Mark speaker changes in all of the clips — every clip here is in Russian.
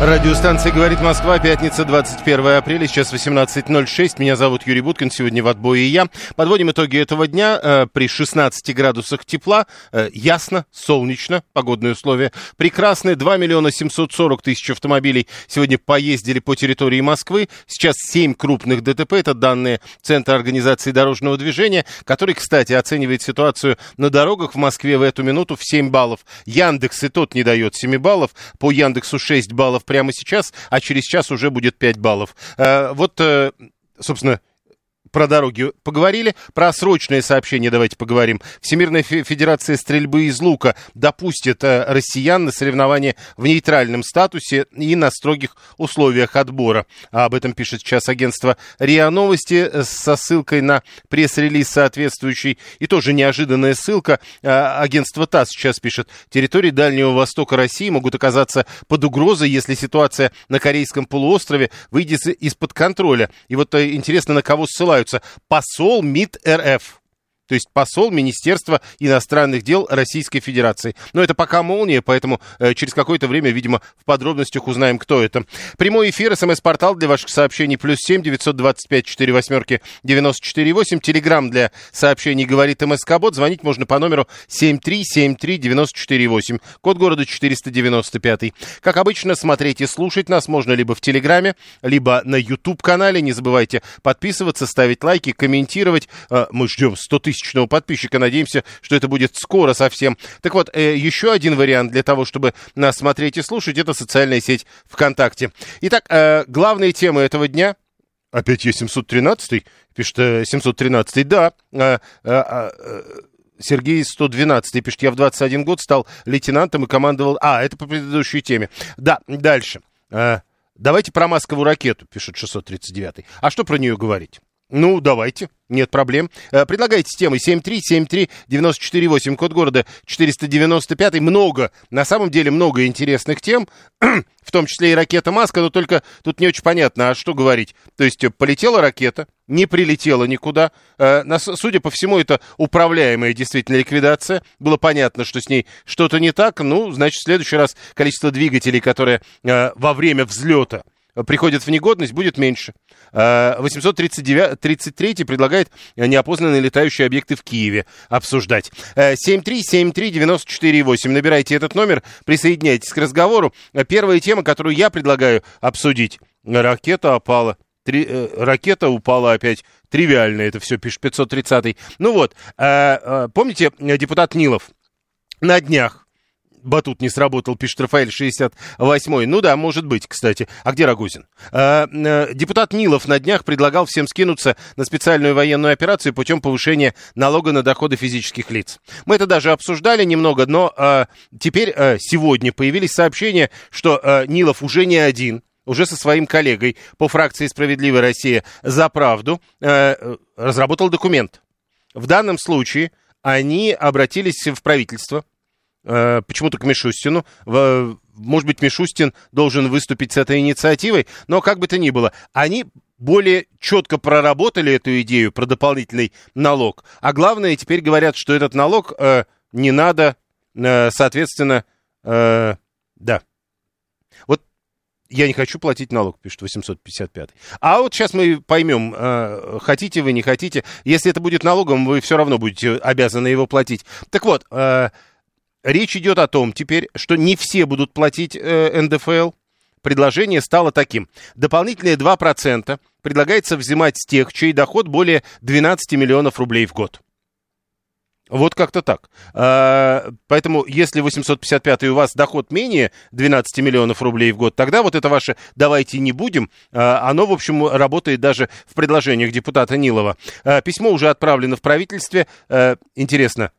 Speaker 1: Радиостанция «Говорит Москва», пятница, 21 апреля, сейчас 18.06. Меня зовут Юрий Буткин, сегодня в отбое я. Подводим итоги этого дня. Э, при 16 градусах тепла, э, ясно, солнечно, погодные условия. Прекрасные 2 миллиона 740 тысяч автомобилей сегодня поездили по территории Москвы. Сейчас 7 крупных ДТП, это данные Центра организации дорожного движения, который, кстати, оценивает ситуацию на дорогах в Москве в эту минуту в 7 баллов. Яндекс и тот не дает 7 баллов, по Яндексу 6 баллов прямо сейчас, а через час уже будет 5 баллов. Э, вот, э, собственно, про дороги поговорили. Про срочное сообщение давайте поговорим. Всемирная Федерация стрельбы из лука допустит э, россиян на соревнования в нейтральном статусе и на строгих условиях отбора. Об этом пишет сейчас агентство РИА Новости э, со ссылкой на пресс-релиз соответствующий. И тоже неожиданная ссылка. Э, агентство ТАСС сейчас пишет. Территории Дальнего Востока России могут оказаться под угрозой, если ситуация на Корейском полуострове выйдет из-под контроля. И вот интересно, на кого ссылаются называются посол МИД РФ то есть посол Министерства иностранных дел Российской Федерации. Но это пока молния, поэтому э, через какое-то время, видимо, в подробностях узнаем, кто это. Прямой эфир, смс-портал для ваших сообщений, плюс семь девятьсот двадцать пять четыре восьмерки девяносто четыре восемь. Телеграмм для сообщений говорит МСК-бот. Звонить можно по номеру семь три семь три девяносто четыре восемь. Код города четыреста девяносто пятый. Как обычно, смотреть и слушать нас можно либо в Телеграме, либо на YouTube-канале. Не забывайте подписываться, ставить лайки, комментировать. Э, мы ждем 100 тысяч тысячного подписчика. Надеемся, что это будет скоро совсем. Так вот, э, еще один вариант для того, чтобы нас смотреть и слушать, это социальная сеть ВКонтакте. Итак, э, главные темы этого дня. Опять я 713 пишет 713 э, да. Сергей 112 пишет, я в 21 год стал лейтенантом и командовал... А, это по предыдущей теме. Да, дальше. Давайте про масковую ракету, пишет 639 А что про нее говорить? Ну, давайте. Нет проблем. Э, предлагайте темы 7373948, код города 495. Много, на самом деле, много интересных тем, в том числе и ракета Маска, но только тут не очень понятно, а что говорить. То есть э, полетела ракета, не прилетела никуда. Э, судя по всему, это управляемая действительно ликвидация. Было понятно, что с ней что-то не так. Ну, значит, в следующий раз количество двигателей, которые во время взлета приходят в негодность, будет меньше. 833 э, предлагает неопознанные летающие объекты в Киеве обсуждать. 7373948. Э, Набирайте этот номер, присоединяйтесь к разговору. Первая тема, которую я предлагаю обсудить. Ракета опала. Три, э, ракета упала опять. Тривиально это все, пишет 530. Ну вот, э, э, помните депутат Нилов? На днях батут не сработал, пишет Рафаэль 68-й. Ну да, может быть, кстати. А где Рогозин? А, а, депутат Нилов на днях предлагал всем скинуться на специальную военную операцию путем повышения налога на доходы физических лиц. Мы это даже обсуждали немного, но а, теперь а, сегодня появились сообщения, что а, Нилов уже не один, уже со своим коллегой по фракции «Справедливая Россия за правду» э, разработал документ. В данном случае они обратились в правительство, э, почему-то к Мишустину. Может быть, Мишустин должен выступить с этой инициативой, но как бы то ни было, они более четко проработали эту идею про дополнительный налог. А главное, теперь говорят, что этот налог э, не надо, э, соответственно, э, да. Вот я не хочу платить налог, пишет 855. А вот сейчас мы поймем, э, хотите вы, не хотите. Если это будет налогом, вы все равно будете обязаны его платить. Так вот, э, Речь идет о том теперь, что не все будут платить э, НДФЛ. Предложение стало таким. Дополнительные 2% предлагается взимать с тех, чей доход более 12 миллионов рублей в год. Вот как-то так. А, поэтому, если 855 у вас доход менее 12 миллионов рублей в год, тогда вот это ваше «давайте не будем», а, оно, в общем, работает даже в предложениях депутата Нилова. А, письмо уже отправлено в правительстве. Интересно,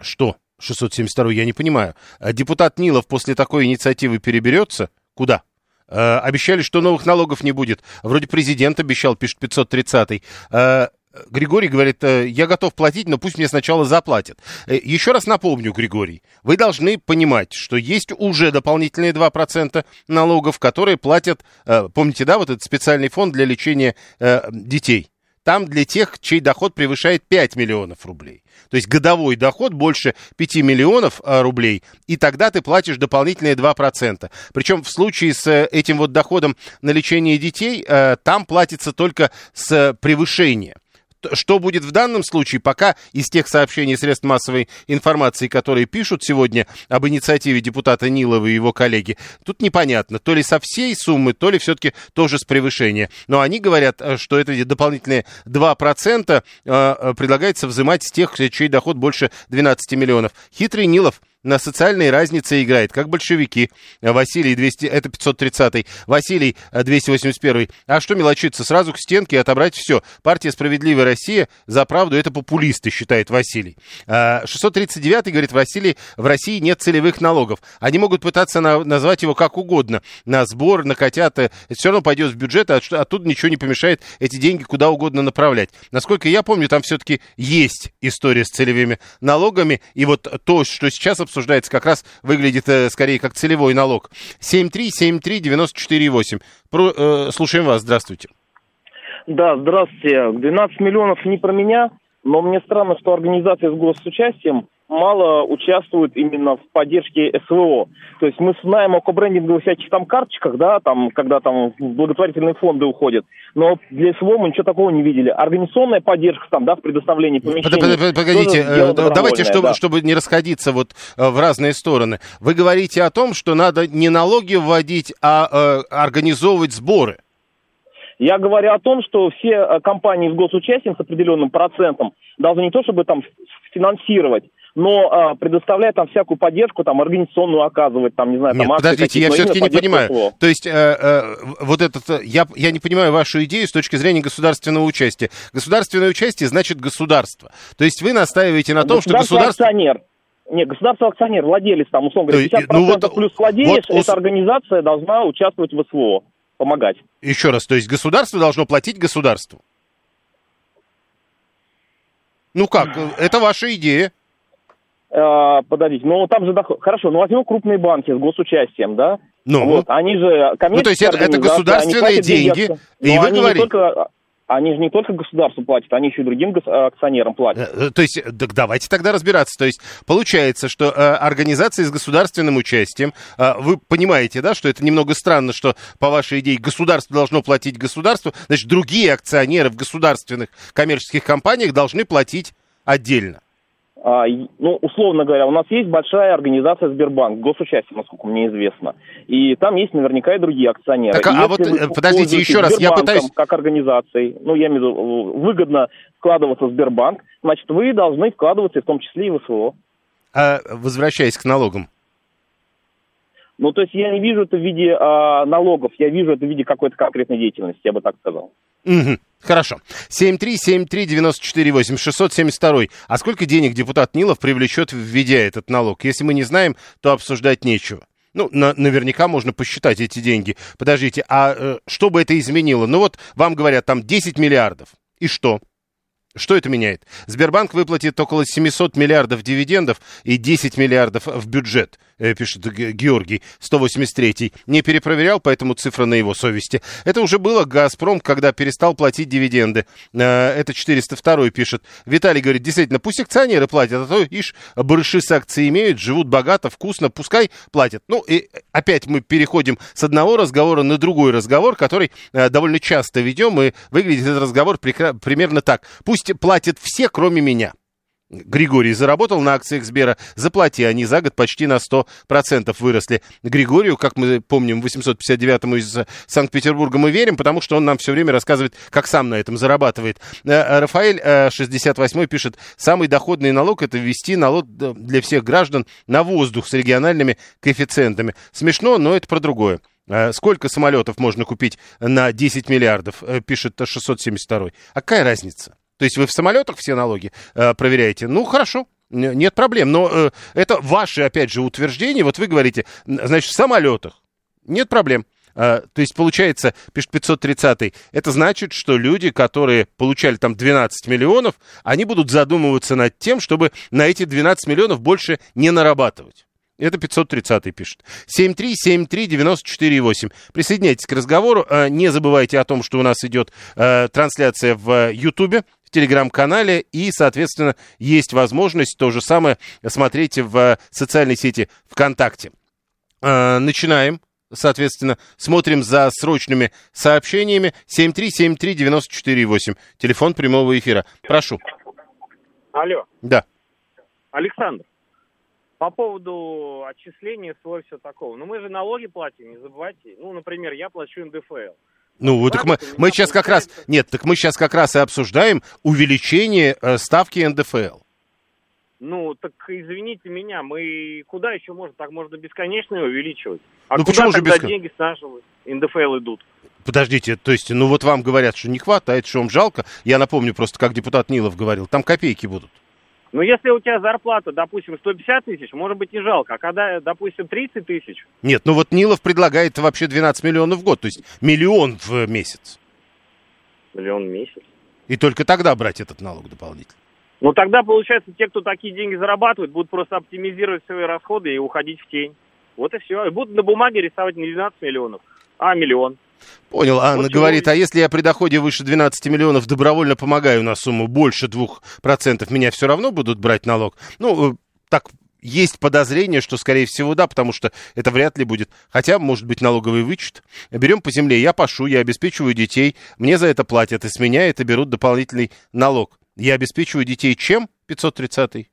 Speaker 1: что 672 я не понимаю. А депутат Нилов после такой инициативы переберется? Куда? Э, обещали, что новых налогов не будет. Вроде президент обещал, пишет 530-й. Э, Григорий говорит, «Э, я готов платить, но пусть мне сначала заплатят. Э, еще раз напомню, Григорий, вы должны понимать, что есть уже дополнительные 2% налогов, которые платят, э, помните, да, вот этот специальный фонд для лечения детей. Там для тех, чей доход превышает 5 миллионов рублей. То есть годовой доход больше 5 миллионов рублей, и тогда ты платишь дополнительные 2%. Причем в случае с этим вот доходом на лечение детей, там платится только с превышения что будет в данном случае, пока из тех сообщений средств массовой информации, которые пишут сегодня об инициативе депутата Нилова и его коллеги, тут непонятно, то ли со всей суммы, то ли все-таки тоже с превышения. Но они говорят, э, что это дополнительные 2% э, э, предлагается взимать с тех, чей доход больше 12 миллионов. Хитрый Нилов на социальные разницы играет, как большевики. Василий 200, это 530 Василий 281 э, А что мелочиться? Сразу к стенке отобрать все. Партия «Справедливая Россия» за правду это популисты, считает Василий. 639 а, говорит, Василий, в России нет целевых налогов. Они могут пытаться на, назвать его как угодно. На сбор, на котята. Это все равно пойдет в бюджет, а оттуда ничего не помешает эти деньги куда угодно направлять. Насколько я помню, там все-таки есть история с целевыми налогами. И вот то, что сейчас обсуждается, обсуждается, как раз выглядит э, скорее как целевой налог. 7373948. Про, э, слушаем вас, здравствуйте.
Speaker 2: Да, здравствуйте. 12 миллионов не про меня, но мне странно, что организация с госучастием мало участвуют именно в поддержке СВО. То есть мы знаем о кобрендинговых всяких там карточках, да, там, когда там благотворительные фонды уходят, но для СВО мы ничего такого не видели. Организационная поддержка там, да, в предоставлении помещений...
Speaker 1: Погодите, э, давайте, чтобы, да. чтобы не расходиться вот э, в разные стороны. Вы говорите о том, что надо не налоги вводить, а э, организовывать сборы.
Speaker 2: Я говорю о том, что все э, компании с госучастием с определенным процентом должны не то чтобы там финансировать, но а, предоставляет там всякую поддержку, там, организационную оказывать, там, не знаю, там,
Speaker 1: Нет, подождите, я все-таки не понимаю. СВО. То есть, э, э, вот этот, э, я, я не понимаю вашу идею с точки зрения государственного участия. Государственное участие значит государство. То есть вы настаиваете на том, что государство...
Speaker 2: акционер. Нет, государство акционер, владелец, там, условно говоря, 50% ну, вот, плюс владелец, вот, эта организация должна участвовать в СВО, помогать.
Speaker 1: Еще раз, то есть государство должно платить государству? Ну как, это ваша идея.
Speaker 2: Э, подождите, ну там же доход... Хорошо, ну возьмем крупные банки с госучастием, да?
Speaker 1: Ну,
Speaker 2: вот, они же
Speaker 1: коммерческие Ну, то есть это, это государственные деньги,
Speaker 2: и вы они говорите... Только, они же не только государству платят, они еще и другим акционерам платят.
Speaker 1: Э, то есть, так давайте тогда разбираться. То есть, получается, что э, организации с государственным участием, э, вы понимаете, да, что это немного странно, что по вашей идее государство должно платить государству, значит, другие акционеры в государственных коммерческих компаниях должны платить отдельно.
Speaker 2: А, ну, условно говоря, у нас есть большая организация Сбербанк, госучастие, насколько мне известно. И там есть наверняка и другие акционеры.
Speaker 1: Так, а вот, э, подождите, еще раз, я пытаюсь...
Speaker 2: как организацией, ну, я имею в виду, выгодно вкладываться в Сбербанк, значит, вы должны вкладываться в том числе и в СВО.
Speaker 1: А, возвращаясь к налогам.
Speaker 2: Ну, то есть я не вижу это в виде а, налогов, я вижу это в виде какой-то конкретной деятельности, я бы так сказал.
Speaker 1: Угу. Хорошо. 7373948, 672. А сколько денег депутат Нилов привлечет, введя этот налог? Если мы не знаем, то обсуждать нечего. Ну, на, наверняка можно посчитать эти деньги. Подождите, а э, что бы это изменило? Ну вот вам говорят, там 10 миллиардов. И что? Что это меняет? Сбербанк выплатит около 700 миллиардов дивидендов и 10 миллиардов в бюджет, пишет Георгий, 183-й. Не перепроверял, поэтому цифра на его совести. Это уже было «Газпром», когда перестал платить дивиденды. Э, это 402-й пишет. Виталий говорит, действительно, пусть акционеры платят, а то, ишь, барыши с акцией имеют, живут богато, вкусно, пускай платят. Ну, и опять мы переходим с одного разговора на другой разговор, который э, довольно часто ведем, и выглядит этот разговор примерно так. Пусть платят все, кроме меня. Григорий заработал на акциях Сбера, заплати, они за год почти на 100% выросли. Григорию, как мы помним, 859-му из Санкт-Петербурга мы верим, потому что он нам все время рассказывает, как сам на этом зарабатывает. Э, Рафаэль, 68-й, э, пишет, самый доходный налог это ввести налог для всех граждан на воздух с региональными коэффициентами. Смешно, но это про другое. Э, сколько самолетов можно купить на 10 миллиардов, пишет 672-й. А какая разница? То есть вы в самолетах все налоги э, проверяете? Ну, хорошо. Нет проблем. Но э, это ваши, опять же, утверждения. Вот вы говорите, значит, в самолетах. Нет проблем. А, то есть, получается, пишет 530 это значит, что люди, которые получали там 12 миллионов, они будут задумываться над тем, чтобы на эти 12 миллионов больше не нарабатывать. Это 530 пишет. 7373948. Присоединяйтесь к разговору. А, не забывайте о том, что у нас идет а, трансляция в Ютубе в телеграм-канале, и, соответственно, есть возможность то же самое смотреть в социальной сети ВКонтакте. Начинаем соответственно, смотрим за срочными сообщениями. 7373948, телефон прямого эфира. Прошу.
Speaker 3: Алло.
Speaker 1: Да.
Speaker 3: Александр, по поводу отчисления СВО и все такого. Ну, мы же налоги платим, не забывайте. Ну, например, я плачу НДФЛ.
Speaker 1: Ну, вот так мы, мы сейчас как раз... Нет, так мы сейчас как раз и обсуждаем увеличение э, ставки НДФЛ.
Speaker 3: Ну, так извините меня, мы куда еще можно? Так можно бесконечно увеличивать. А
Speaker 1: ну,
Speaker 3: куда
Speaker 1: почему же
Speaker 3: тогда
Speaker 1: бескон...
Speaker 3: деньги с нашего НДФЛ идут?
Speaker 1: Подождите, то есть, ну вот вам говорят, что не хватает, что вам жалко. Я напомню просто, как депутат Нилов говорил, там копейки будут.
Speaker 3: Ну, если у тебя зарплата, допустим, 150 тысяч, может быть, не жалко. А когда, допустим, 30 тысяч...
Speaker 1: Нет, ну вот Нилов предлагает вообще 12 миллионов в год, то есть миллион в месяц.
Speaker 3: Миллион в месяц?
Speaker 1: И только тогда брать этот налог дополнительно.
Speaker 3: Ну, тогда, получается, те, кто такие деньги зарабатывают, будут просто оптимизировать свои расходы и уходить в тень. Вот и все. И будут на бумаге рисовать не 12 миллионов, а миллион.
Speaker 1: Понял. Анна вот говорит, а если я при доходе выше 12 миллионов добровольно помогаю на сумму больше 2%, меня все равно будут брать налог? Ну, э, так есть подозрение, что, скорее всего, да, потому что это вряд ли будет. Хотя, может быть, налоговый вычет. Берем по земле, я пашу, я обеспечиваю детей, мне за это платят, и с меня это берут дополнительный налог. Я обеспечиваю детей чем? 530-й.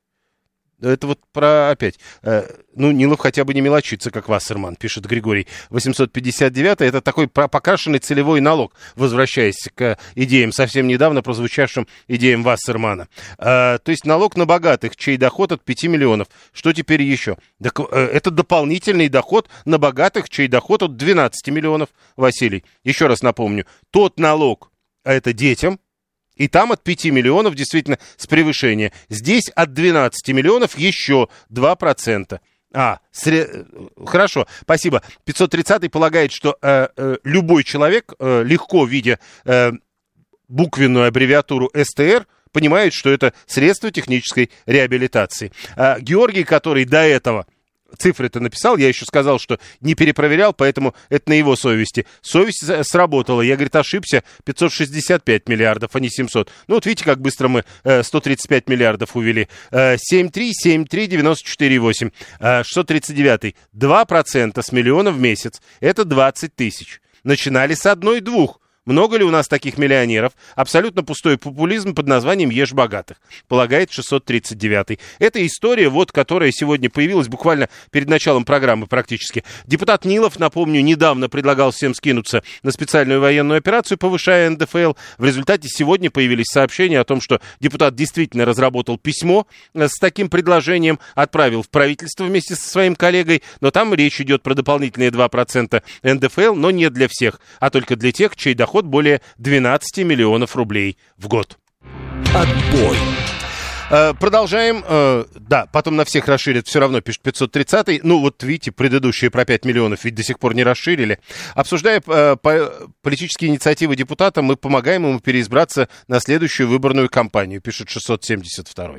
Speaker 1: Это вот про опять. Э, ну, Нилов хотя бы не мелочится, как Вассерман, пишет Григорий. 859 это такой покрашенный целевой налог, возвращаясь к идеям, совсем недавно прозвучавшим идеям Вассермана. Э, то есть налог на богатых, чей доход от 5 миллионов. Что теперь еще? Так, э, это дополнительный доход на богатых, чей доход от 12 миллионов, Василий. Еще раз напомню, тот налог, а это детям, и там от 5 миллионов действительно с превышения. Здесь от 12 миллионов еще 2%. А, сре... хорошо, спасибо. 530 полагает, что э, э, любой человек, э, легко видя э, буквенную аббревиатуру СТР, понимает, что это средство технической реабилитации. А Георгий, который до этого цифры-то написал, я еще сказал, что не перепроверял, поэтому это на его совести. Совесть сработала, я, говорит, ошибся, 565 миллиардов, а не 700. Ну вот видите, как быстро мы э, 135 миллиардов увели. Э, 7,3, 7,3, 94,8. Э, 639, 2% с миллиона в месяц, это 20 тысяч. Начинали с одной-двух. Много ли у нас таких миллионеров? Абсолютно пустой популизм под названием «Ешь богатых», полагает 639-й. Это история, вот, которая сегодня появилась буквально перед началом программы практически. Депутат Нилов, напомню, недавно предлагал всем скинуться на специальную военную операцию, повышая НДФЛ. В результате сегодня появились сообщения о том, что депутат действительно разработал письмо э, с таким предложением, отправил в правительство вместе со своим коллегой, но там речь идет про дополнительные 2% НДФЛ, но не для всех, а только для тех, чей доход доход более 12 миллионов рублей в год.
Speaker 4: Отбой.
Speaker 1: Э, продолжаем. Э, да, потом на всех расширят, все равно пишет 530. Ну, вот видите, предыдущие про 5 миллионов ведь до сих пор не расширили. Обсуждая э, политические инициативы депутата, мы помогаем ему переизбраться на следующую выборную кампанию, пишет 672.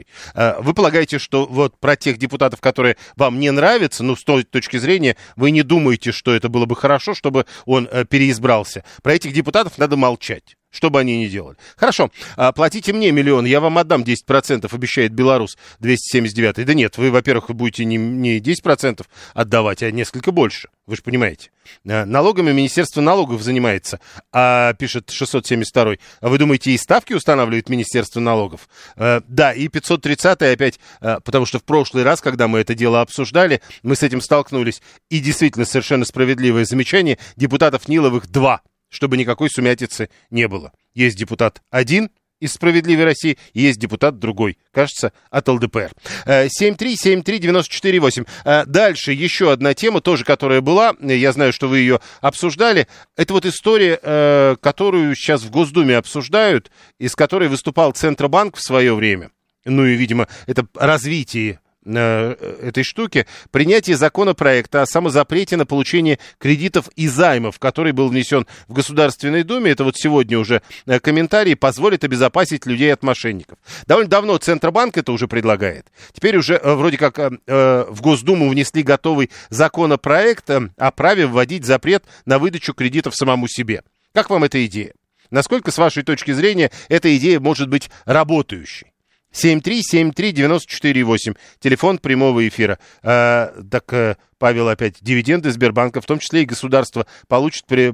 Speaker 1: Вы полагаете, что вот про тех депутатов, которые вам не нравятся, ну, с той точки зрения, вы не думаете, что это было бы хорошо, чтобы он переизбрался? Про этих депутатов надо молчать что бы они ни делали. Хорошо, а, платите мне миллион, я вам отдам 10%, обещает Беларус 279. Да нет, вы, во-первых, будете не, не 10% отдавать, а несколько больше. Вы же понимаете. А, налогами Министерство налогов занимается, а, пишет 672. А вы думаете, и ставки устанавливает Министерство налогов? А, да, и 530 опять, а, потому что в прошлый раз, когда мы это дело обсуждали, мы с этим столкнулись. И действительно совершенно справедливое замечание. Депутатов Ниловых два чтобы никакой сумятицы не было. Есть депутат один из «Справедливой России», есть депутат другой, кажется, от ЛДПР. 7373948. Э, э, дальше еще одна тема, тоже которая была, я знаю, что вы ее обсуждали. Это вот история, э, которую сейчас в Госдуме обсуждают, из которой выступал Центробанк в свое время. ну и, видимо, это развитие этой штуки, принятие законопроекта о самозапрете на получение кредитов и займов, который был внесен в Государственной Думе, это вот сегодня уже э, комментарий, позволит обезопасить людей от мошенников. Довольно давно Центробанк это уже предлагает. Теперь уже э, вроде как в Госдуму внесли готовый законопроект о праве вводить запрет на выдачу кредитов самому себе. Как вам эта идея? Насколько, с вашей точки зрения, эта идея может быть работающей? 7373948, телефон прямого эфира. А, так, э, Павел опять, дивиденды Сбербанка, в том числе и государство, получит, при,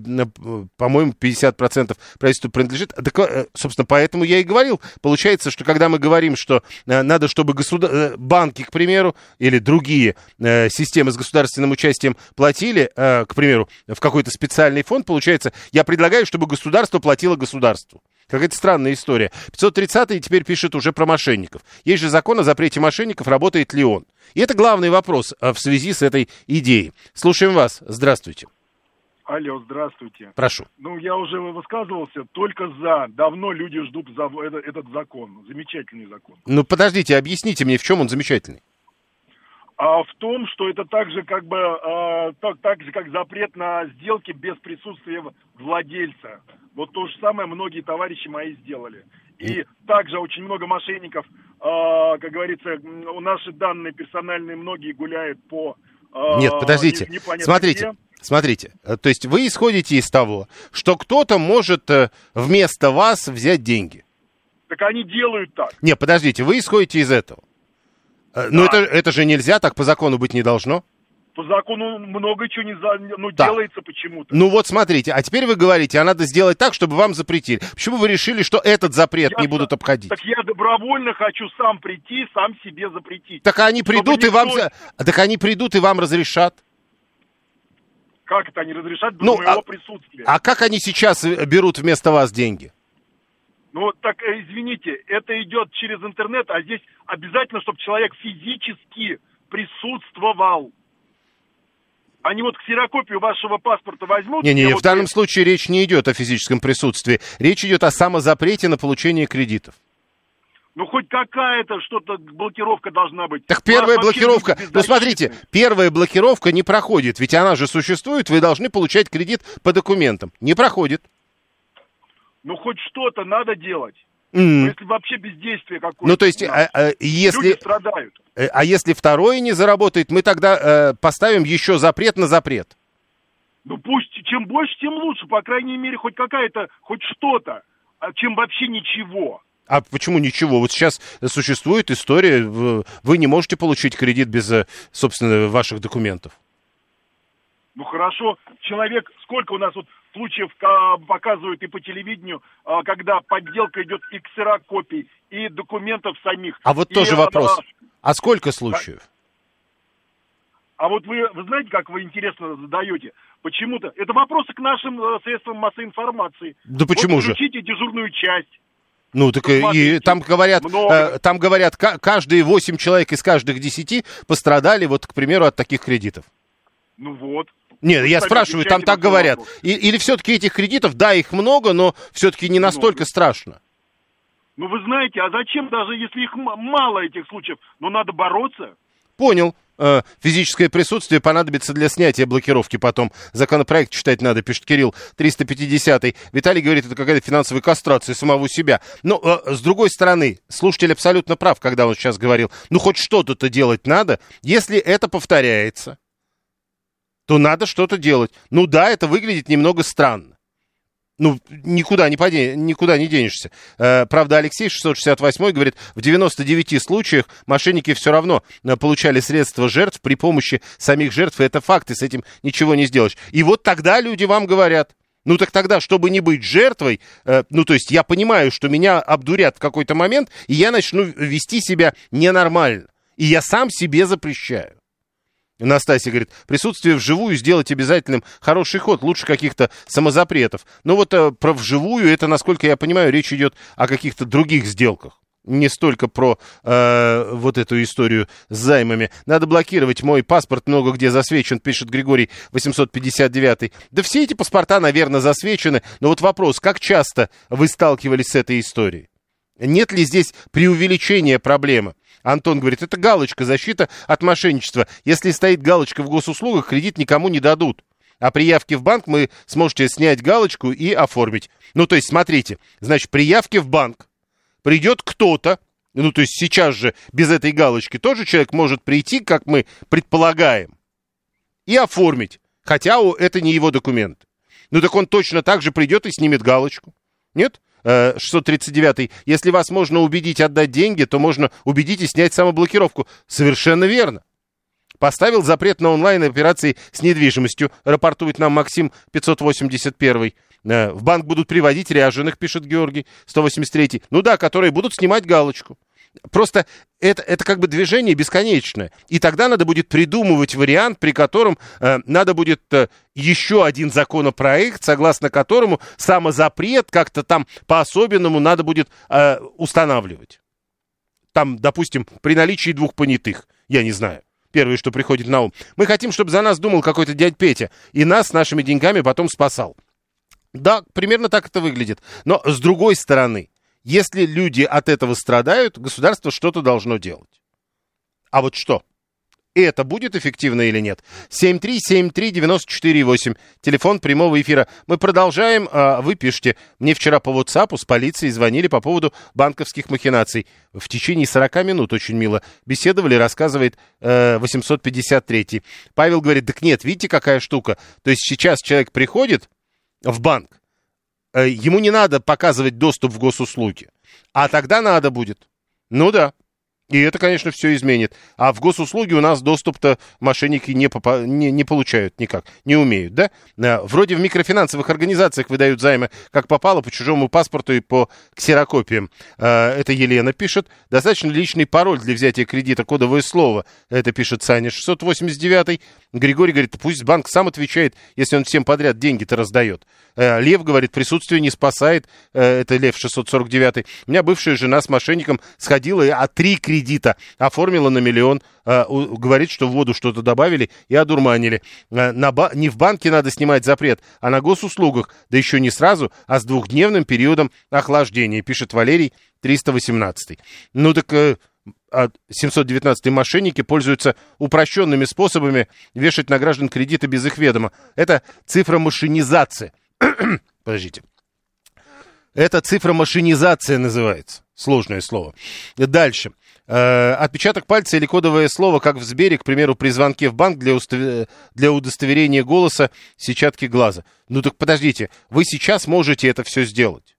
Speaker 1: по-моему, 50% правительству принадлежит. Так, э, собственно, поэтому я и говорил. Получается, что когда мы говорим, что э, надо, чтобы государ... банки, к примеру, или другие системы с государственным участием платили, к примеру, в какой-то специальный фонд, получается, я предлагаю, чтобы государство платило государству. Какая-то странная история. 530-й теперь пишет уже про мошенников. Есть же закон о запрете мошенников, работает ли он? И это главный вопрос а, в связи с этой идеей. Слушаем вас. Здравствуйте.
Speaker 5: Алло, здравствуйте.
Speaker 1: Прошу.
Speaker 5: Ну, я уже высказывался только за. Давно люди ждут за этот закон. Замечательный закон.
Speaker 1: Ну, подождите, объясните мне, в чем он замечательный?
Speaker 5: А в том, что это так же, как бы, э, так, так же, как запрет на сделки без присутствия владельца. Вот то же самое многие товарищи мои сделали. И также очень много мошенников, э, как говорится, у наши данные персональные многие гуляют по...
Speaker 1: Э, Нет, подождите, смотрите. Где. Смотрите, э, то есть вы исходите из того, что кто-то может э, вместо вас взять деньги.
Speaker 5: Так они делают так.
Speaker 1: Нет, подождите, вы исходите из этого. Э, Но да. это, это же нельзя, так по закону быть не должно
Speaker 5: по закону много чего не за, ну, да. делается почему-то.
Speaker 1: Ну вот смотрите, а теперь вы говорите, а надо сделать так, чтобы вам запретили. Почему вы решили, что этот запрет я, не будут обходить?
Speaker 5: Так я добровольно хочу сам прийти, сам себе запретить.
Speaker 1: Так они придут и вам, так они придут и вам разрешат.
Speaker 5: Как это они разрешат без ну, моего а, присутствия?
Speaker 1: А как они сейчас э, берут вместо вас деньги?
Speaker 5: Ну, так, э, извините, это идет через интернет, а здесь обязательно, чтобы человек физически присутствовал. Они вот ксерокопию вашего паспорта возьмут...
Speaker 1: Не-не,
Speaker 5: вот
Speaker 1: в данном случае речь не идет о физическом присутствии. Речь идет о самозапрете на получение кредитов.
Speaker 5: Ну, хоть какая-то что-то, блокировка должна быть.
Speaker 1: Так первая блокировка, ну, смотрите, первая блокировка не проходит, ведь она же существует, вы должны получать кредит по документам. Не проходит.
Speaker 5: Ну, хоть что-то надо делать. Mm. Если вообще бездействие какое-то.
Speaker 1: Ну, то есть, а, а, если... Люди страдают. Э, а если второе не заработает, мы тогда э, поставим еще запрет на запрет.
Speaker 5: Ну, пусть чем больше, тем лучше. По крайней мере, хоть какая-то, хоть что-то. А чем вообще ничего.
Speaker 1: А почему ничего? Вот сейчас существует история, вы не можете получить кредит без, э, собственно, ваших документов.
Speaker 5: Ну хорошо, человек, сколько у нас вот случаев показывают и по телевидению, а, когда подделка идет и ксерокопий, и документов самих.
Speaker 1: А вот
Speaker 5: и,
Speaker 1: тоже вопрос. А сколько случаев?
Speaker 5: А вот вы, вы знаете, как вы интересно задаете? Почему-то. Это вопросы к нашим э, средствам массовой информации.
Speaker 1: Да почему вот
Speaker 5: же? Включите дежурную часть.
Speaker 1: Ну, так и там говорят, э, там говорят, каждые 8 человек из каждых 10 пострадали, вот, к примеру, от таких кредитов.
Speaker 5: Ну вот.
Speaker 1: Нет, я спрашиваю, там так говорят. И, или все-таки этих кредитов, да, их много, но все-таки не настолько много. страшно?
Speaker 5: Ну, вы знаете, а зачем, даже если их мало, этих случаев, но надо бороться?
Speaker 1: Понял. Э, физическое присутствие понадобится для снятия блокировки потом. Законопроект читать надо, пишет Кирилл 350-й. Виталий говорит, это какая-то финансовая кастрация самого себя. Но, э, с другой стороны, слушатель абсолютно прав, когда он сейчас говорил, ну, хоть что-то-то делать надо. Если это повторяется, то надо что-то делать. Ну да, это выглядит немного странно. Ну, никуда не, поде... никуда не денешься. Э, правда, Алексей 668 говорит, в 99 случаях мошенники все равно э, получали средства жертв при помощи самих жертв, и это факт, и с этим ничего не сделаешь. И вот тогда люди вам говорят, ну так тогда, чтобы не быть жертвой, э, ну то есть я понимаю, что меня обдурят в какой-то момент, и я начну вести себя ненормально. И я сам себе запрещаю. Настасья говорит, присутствие вживую сделать обязательным хороший ход, лучше каких-то самозапретов. Но вот э, про вживую, это, насколько я понимаю, речь идет о каких-то других сделках. Не столько про э, вот эту историю с займами. Надо блокировать мой паспорт, много где засвечен, пишет Григорий 859. Да все эти паспорта, наверное, засвечены. Но вот вопрос, как часто вы сталкивались с этой историей? Нет ли здесь преувеличения проблемы? Антон говорит, это галочка, защита от мошенничества. Если стоит галочка в госуслугах, кредит никому не дадут. А при явке в банк мы сможете снять галочку и оформить. Ну, то есть, смотрите, значит, при явке в банк придет кто-то, ну, то есть сейчас же без этой галочки тоже человек может прийти, как мы предполагаем, и оформить. Хотя это не его документ. Ну, так он точно так же придет и снимет галочку. Нет? 639. Э, Если вас можно убедить отдать деньги, то можно убедить и снять самоблокировку. Совершенно верно. Поставил запрет на онлайн-операции с недвижимостью, рапортует нам Максим 581. Э, в банк будут приводить ряженых, пишет Георгий 183. Ну да, которые будут снимать галочку. Просто это, это как бы движение бесконечное. И тогда надо будет придумывать вариант, при котором э, надо будет э, еще один законопроект, согласно которому самозапрет как-то там по-особенному надо будет э, устанавливать. Там, допустим, при наличии двух понятых, я не знаю. Первое, что приходит на ум. Мы хотим, чтобы за нас думал какой-то дядь Петя. И нас нашими деньгами потом спасал. Да, примерно так это выглядит. Но с другой стороны, если люди от этого страдают, государство что-то должно делать. А вот что? И это будет эффективно или нет? 7373948, телефон прямого эфира. Мы продолжаем, а, вы пишете. Мне вчера по WhatsApp с полицией звонили по поводу банковских махинаций. В течение 40 минут очень мило беседовали, рассказывает 853. Э, Павел говорит, так нет, видите, какая штука. То есть сейчас человек приходит в банк, ему не надо показывать доступ в госуслуги, а тогда надо будет. Ну да, и это, конечно, все изменит. А в госуслуги у нас доступ-то мошенники не, попа- не, не получают никак, не умеют, да? Э, вроде в микрофинансовых организациях выдают займы, как попало, по чужому паспорту и по ксерокопиям. Э, это Елена пишет. Достаточно личный пароль для взятия кредита, кодовое слово. Это пишет Саня 689. Григорий говорит, пусть банк сам отвечает, если он всем подряд деньги-то раздает. Э, Лев говорит, присутствие не спасает. Это Лев 649. У меня бывшая жена с мошенником сходила, а три кредита кредита, оформила на миллион, э, говорит, что в воду что-то добавили и одурманили. Э, на ба- не в банке надо снимать запрет, а на госуслугах, да еще не сразу, а с двухдневным периодом охлаждения, пишет Валерий 318. Ну так... Э, 719 мошенники пользуются упрощенными способами вешать на граждан кредиты без их ведома. Это цифра машинизации. Подождите. Это цифра машинизация называется. Сложное слово. Дальше. Э, отпечаток пальца или кодовое слово, как в Сбере, к примеру, при звонке в банк для, устав... для удостоверения голоса сетчатки глаза. Ну так подождите, вы сейчас можете это все сделать.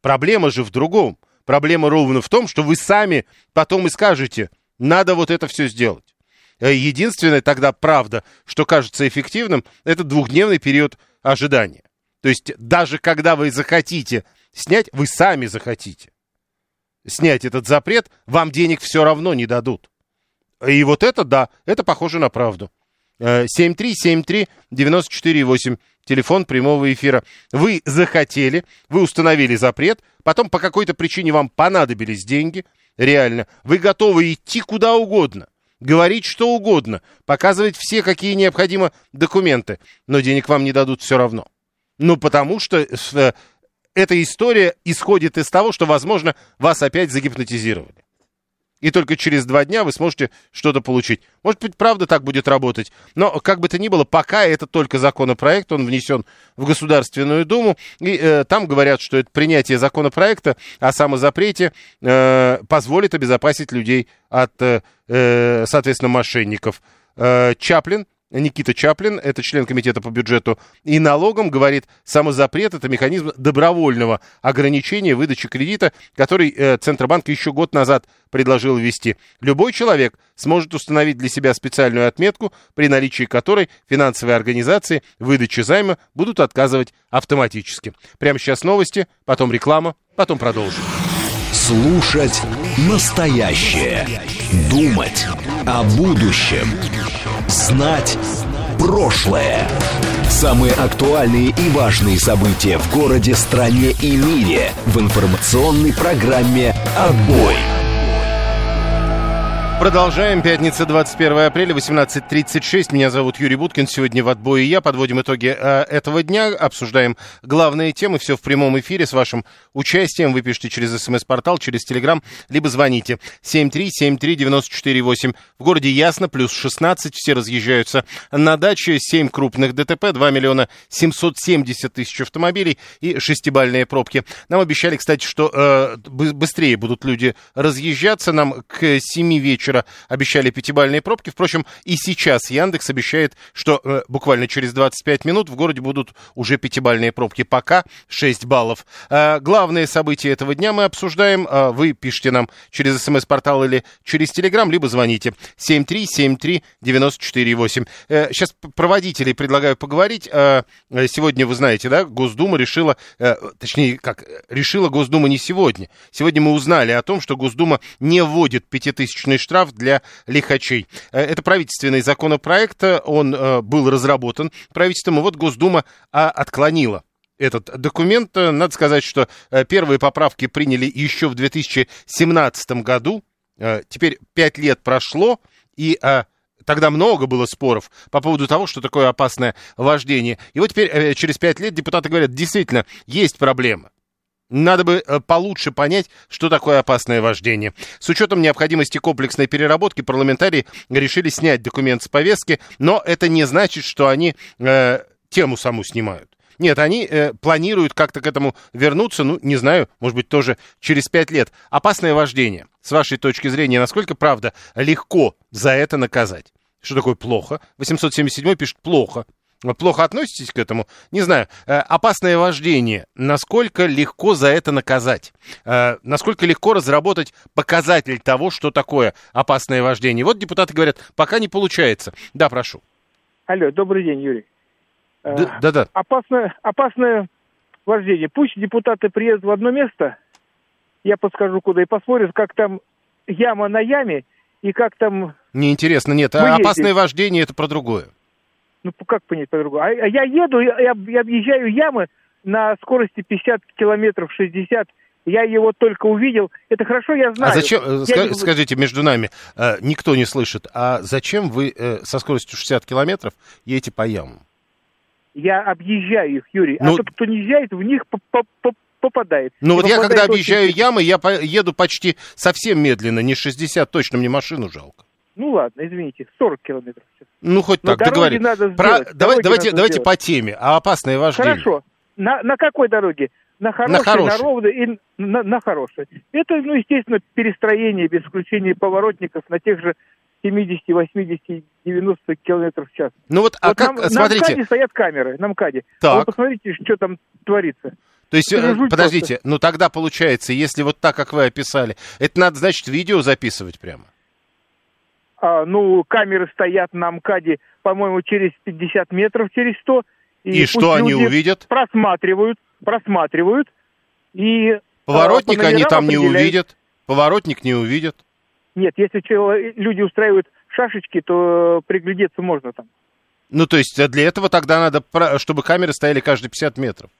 Speaker 1: Проблема же в другом. Проблема ровно в том, что вы сами потом и скажете, надо вот это все сделать. Э, единственное тогда правда, что кажется эффективным, это двухдневный период ожидания. То есть даже когда вы захотите снять, вы сами захотите снять этот запрет, вам денег все равно не дадут. И вот это, да, это похоже на правду. 7373948, э, телефон прямого эфира. Вы захотели, вы установили запрет, потом по какой-то причине вам понадобились деньги, реально. Вы готовы идти куда угодно, говорить что угодно, показывать все, какие необходимы документы, но денег вам не дадут все равно. Ну, потому что э, эта история исходит из того, что, возможно, вас опять загипнотизировали. И только через два дня вы сможете что-то получить. Может быть, правда так будет работать. Но, как бы то ни было, пока это только законопроект, он внесен в Государственную Думу. И э, там говорят, что это принятие законопроекта о самозапрете э, позволит обезопасить людей от, э, э соответственно, мошенников. Э, Чаплин Никита Чаплин, это член комитета по бюджету и налогам, говорит, самозапрет – это механизм добровольного ограничения выдачи кредита, который э, Центробанк еще год назад предложил ввести. Любой человек сможет установить для себя специальную отметку, при наличии которой финансовые организации выдачи займа будут отказывать автоматически. Прямо сейчас новости, потом реклама, потом продолжим.
Speaker 4: Слушать настоящее. Думать о будущем. Знать прошлое. Самые актуальные и важные события в городе, стране и мире в информационной программе «Отбой».
Speaker 1: Продолжаем. Пятница, 21 апреля, 18.36. Меня зовут Юрий Буткин. Сегодня в отбое я. Подводим итоги э, этого дня. Обсуждаем главные темы. Все в прямом эфире с вашим участием. Вы пишите через смс-портал, через телеграм, либо звоните 7373948. В городе Ясно, плюс 16. Все разъезжаются на даче. 7 крупных ДТП, 2 миллиона 770 тысяч автомобилей и шестибальные пробки. Нам обещали, кстати, что э, быстрее будут люди разъезжаться. Нам к 7 вечера вечера обещали пятибальные пробки. Впрочем, и сейчас Яндекс обещает, что э, буквально через 25 минут в городе будут уже пятибальные пробки. Пока 6 баллов. Э, главные события этого дня мы обсуждаем. Э, вы пишите нам через смс-портал или через телеграм, либо звоните 7373948. Э, сейчас проводителей предлагаю поговорить. Э, сегодня, вы знаете, да, Госдума решила, э, точнее, как, решила Госдума не сегодня. Сегодня мы узнали о том, что Госдума не вводит пятитысячный штраф штраф для лихачей. Э, это правительственный законопроект, он э, был разработан правительством, и вот Госдума а, отклонила этот документ. Надо сказать, что э, первые поправки приняли еще в 2017 году. Теперь пять лет прошло, и Тогда много было споров по поводу того, что такое опасное вождение. И вот теперь, через пять лет, депутаты говорят, действительно, есть проблема. Надо бы э, получше понять, что такое опасное вождение. С учетом необходимости комплексной переработки парламентарии решили снять документ с повестки, но это не значит, что они э, тему саму снимают. Нет, они э, планируют как-то к этому вернуться, ну, не знаю, может быть, тоже через пять лет. Опасное вождение, с вашей точки зрения, насколько, правда, легко за это наказать? Что такое плохо? 877 пишет плохо плохо относитесь к этому. Не знаю, э, опасное вождение, насколько легко за это наказать? Э, насколько легко разработать показатель того, что такое опасное вождение? Вот депутаты говорят, пока не получается. Да, прошу.
Speaker 6: Алло, добрый день, Юрий.
Speaker 1: Э, да-да.
Speaker 6: Опасное, опасное вождение. Пусть депутаты приедут в одно место, я подскажу куда, и посмотрят, как там яма на яме, и как там...
Speaker 1: Неинтересно, нет, а опасное вождение это про другое.
Speaker 6: Ну, как понять по-другому? А, а я еду, я, я объезжаю ямы на скорости 50 километров, 60 я его только увидел. Это хорошо, я знаю.
Speaker 1: А зачем, э, я ска- скажите, между нами, э, никто не слышит, а зачем вы э, со скоростью 60 километров едете по ямам?
Speaker 6: Я объезжаю их, Юрий. А ну, а тот, кто не езжает, в них попадает.
Speaker 1: Ну вот я когда объезжаю очень... ямы, я по- еду почти совсем медленно, не 60 точно, мне машину жалко.
Speaker 6: Ну ладно, извините, 40 километров.
Speaker 1: Ну хоть Но так, договорились. Надо Про... Давай, давайте, надо давайте по теме. А опасное вождение?
Speaker 6: Хорошо. На, на какой дороге? На хорошей, на, хорошей. на ровной и на, на хорошей. Это, ну, естественно, перестроение без включения поворотников на тех же 70, 80, 90 километров в час.
Speaker 1: Ну вот, а вот как,
Speaker 6: на,
Speaker 1: смотрите... На
Speaker 6: МКАДе стоят камеры, на МКАДе. Так. Вы посмотрите, что там творится.
Speaker 1: То есть, э, подождите, просто. ну тогда получается, если вот так, как вы описали, это надо, значит, видео записывать прямо?
Speaker 6: А, ну, камеры стоят на МКАДе, по-моему, через 50 метров, через 100.
Speaker 1: И, и что они увидят?
Speaker 6: Просматривают, просматривают. И
Speaker 1: а, Поворотник а, они там не увидят. Поворотник не увидят.
Speaker 6: Нет, если люди устраивают шашечки, то приглядеться можно там.
Speaker 1: Ну, то есть для этого тогда надо, чтобы камеры стояли каждые 50 метров.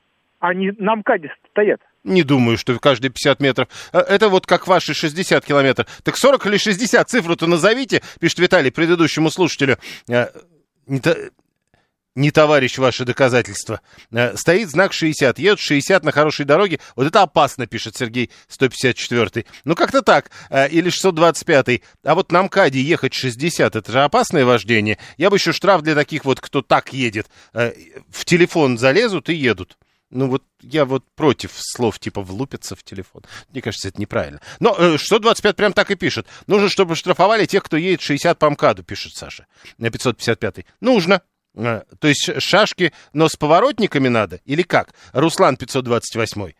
Speaker 6: Они на МКАДе стоят.
Speaker 1: Не думаю, что каждые 50 метров. Э, это вот как ваши 60 километров. Так 40 или 60 цифру-то назовите, пишет Виталий предыдущему слушателю. Э, не, то, не товарищ ваше доказательство. Э, стоит знак 60. Едут 60 на хорошей дороге. Вот это опасно, пишет Сергей 154. Ну, как-то так. Или 625. А вот на МКАДе ехать 60, это же опасное вождение. Я бы еще штраф для таких вот, кто так едет. В телефон залезут и едут. Ну вот я вот против слов типа влупиться в телефон. Мне кажется, это неправильно. Но э, 625 прям так и пишет. Нужно, чтобы штрафовали тех, кто едет 60 по МКАДу, пишет Саша. На 555. Нужно. Э, то есть шашки, но с поворотниками надо? Или как? Руслан 528.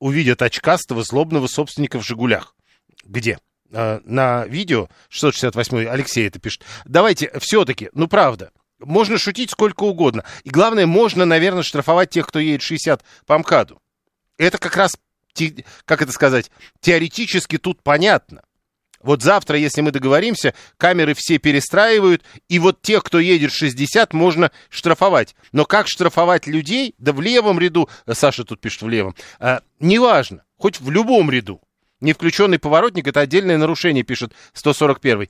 Speaker 1: Увидят очкастого злобного собственника в «Жигулях». Где? Э, на видео 668 Алексей это пишет. Давайте все-таки, ну правда, можно шутить сколько угодно. И главное, можно, наверное, штрафовать тех, кто едет 60 по МКАДу. Это как раз, как это сказать, теоретически тут понятно. Вот завтра, если мы договоримся, камеры все перестраивают, и вот тех, кто едет 60, можно штрафовать. Но как штрафовать людей? Да в левом ряду, Саша тут пишет в левом, а, неважно, хоть в любом ряду. Не включенный поворотник – это отдельное нарушение, пишет 141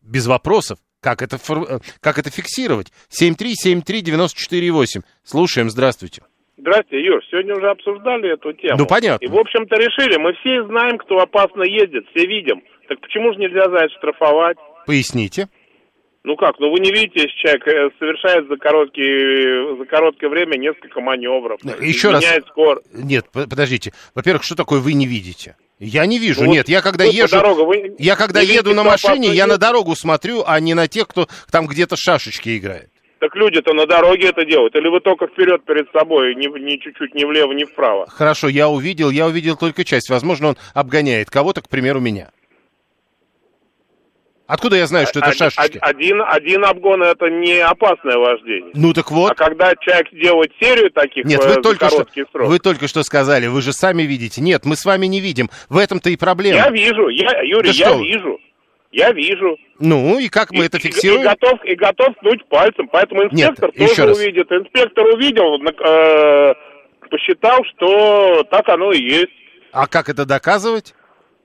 Speaker 1: Без вопросов. Как это, э, как это фиксировать? 7373948. Слушаем, здравствуйте.
Speaker 7: Здравствуйте, Юр. Сегодня уже обсуждали эту тему.
Speaker 1: Ну, понятно.
Speaker 7: И, в общем-то, решили. Мы все знаем, кто опасно ездит, все видим. Так почему же нельзя за это штрафовать?
Speaker 1: Поясните.
Speaker 7: Ну как, ну вы не видите, если человек э, совершает за, короткий, за короткое время несколько маневров.
Speaker 1: Еще раз. Скор... Нет, подождите. Во-первых, что такое вы не видите? Я не вижу, ну, нет, я когда езжу, дорогу, вы я когда еду на машине, я на дорогу смотрю, а не на тех, кто там где-то шашечки играет.
Speaker 7: Так люди-то на дороге это делают, или вы только вперед перед собой, ни, ни чуть-чуть ни влево, ни вправо?
Speaker 1: Хорошо, я увидел, я увидел только часть, возможно, он обгоняет кого-то, к примеру, меня. Откуда я знаю, что это один, шашечки?
Speaker 7: Один, один обгон это не опасное вождение.
Speaker 1: Ну так вот.
Speaker 7: А когда человек делает серию таких
Speaker 1: Нет, вы только что, срок. Вы только что сказали, вы же сами видите. Нет, мы с вами не видим. В этом-то и проблема.
Speaker 7: Я вижу, я, Юрий, да я что? вижу. Я вижу.
Speaker 1: Ну, и как мы и, это фиксируем?
Speaker 7: И, и, готов, и готов ткнуть пальцем. Поэтому инспектор Нет, тоже раз. увидит. Инспектор увидел, э, посчитал, что так оно и есть.
Speaker 1: А как это доказывать?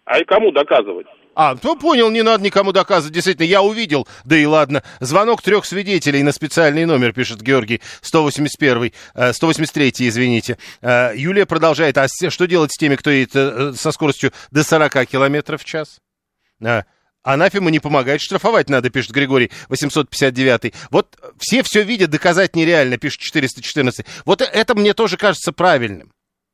Speaker 7: А и кому доказывать?
Speaker 1: А, ну понял, не надо никому доказывать. Действительно, я увидел, да и ладно. Звонок трех свидетелей на специальный номер, пишет Георгий, 181, 183, э, извините. Э, Юлия продолжает, а что делать с теми, кто едет э, со скоростью до 40 километров в час? Анафема не помогает, штрафовать надо, пишет Григорий 859. Вот все все видят, доказать нереально, пишет 414. Вот это мне тоже кажется правильным.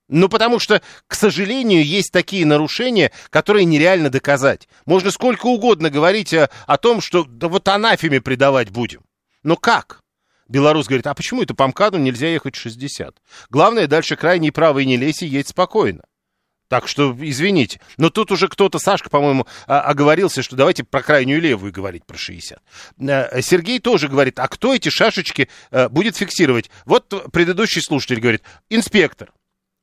Speaker 1: Ну, потому что, к сожалению, есть такие нарушения, которые нереально доказать. Можно сколько угодно говорить о, о том, что да вот анафеме предавать будем. Но как? Белорус говорит, а почему это по МКАДу нельзя ехать 60? Главное, дальше крайней правой не лезь и едь спокойно. Так что, извините. Но тут уже кто-то, Сашка, по-моему, оговорился, что давайте про крайнюю левую говорить, про 60. Э, Сергей тоже говорит, а кто эти шашечки э, будет фиксировать? Вот предыдущий слушатель говорит, инспектор.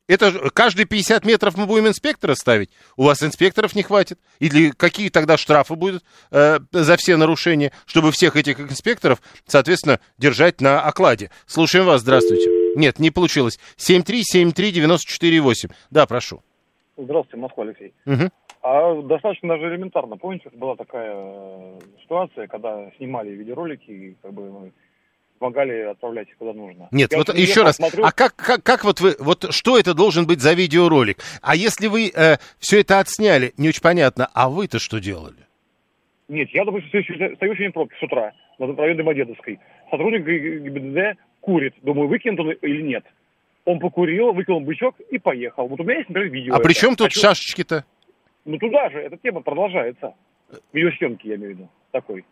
Speaker 1: Это каждые 50 метров мы будем инспектора ставить? У вас инспекторов не хватит? Или какие тогда штрафы будут э, за все нарушения, чтобы всех этих инспекторов, соответственно, держать на окладе? Слушаем вас, здравствуйте. Нет, не получилось. 7373948. Да, прошу.
Speaker 8: Здравствуйте, Москва, Алексей. Угу. А достаточно даже элементарно. Помните, была такая э, ситуация, когда снимали видеоролики, и как бы помогали отправлять куда нужно.
Speaker 1: Нет, Я вот еще раз, смотрю... а как, как, как вот вы, вот что это должен быть за видеоролик? А если вы э, все это отсняли, не очень понятно, а вы-то что делали?
Speaker 8: Нет, я, допустим, стою в пробке с утра на районе Домодедовской. Сотрудник ГИБДД курит. Думаю, выкинет он или нет. Он покурил, выкинул бычок и поехал. Вот у меня есть, например, видео.
Speaker 1: А это. при чем тут Хочу... шашечки-то?
Speaker 8: Ну туда же, эта тема продолжается. Видеосъемки, я имею в виду, такой.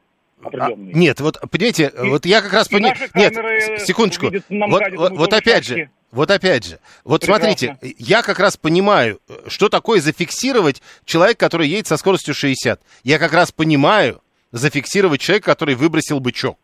Speaker 1: А, нет, вот, понимаете, и, вот я как раз понимаю... Нет, секундочку. Вот, вот, вот опять же, вот опять же, вот Прекрасно. смотрите, я как раз понимаю, что такое зафиксировать человека, который едет со скоростью 60. Я как раз понимаю зафиксировать человека, который выбросил бычок.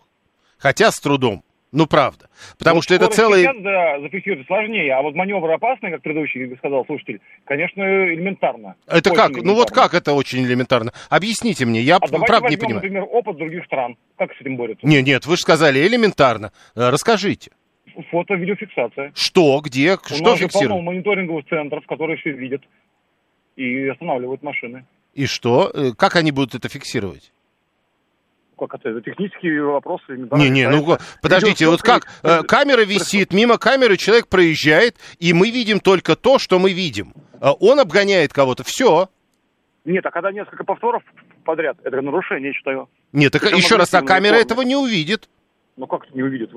Speaker 1: Хотя с трудом. Ну, правда. Потому вот что это целый...
Speaker 8: Сейчас, да, зафиксировать сложнее, а вот маневр опасный, как предыдущий сказал слушатель, конечно, элементарно.
Speaker 1: Это как? Элементарно. Ну вот как это очень элементарно? Объясните мне, я а правда возьмем, не понимаю.
Speaker 8: например, опыт других стран. Как с этим борются?
Speaker 1: Нет, нет, вы же сказали элементарно. Э, расскажите.
Speaker 8: Фото-видеофиксация.
Speaker 1: Что, где, У что
Speaker 8: нас фиксируют? полно мониторинговых центров, которые все видят и останавливают машины.
Speaker 1: И что? Э, как они будут это фиксировать?
Speaker 8: Как это, технические вопросы.
Speaker 1: Не-не, ну подождите, вот как, э, камера висит, мимо камеры человек проезжает, и мы видим только то, что мы видим. Э, он обгоняет кого-то, все.
Speaker 8: Нет, а когда несколько повторов подряд, это нарушение, я считаю.
Speaker 1: Нет, так еще раз, а камера формы. этого не увидит.
Speaker 8: Ну как это не увидит?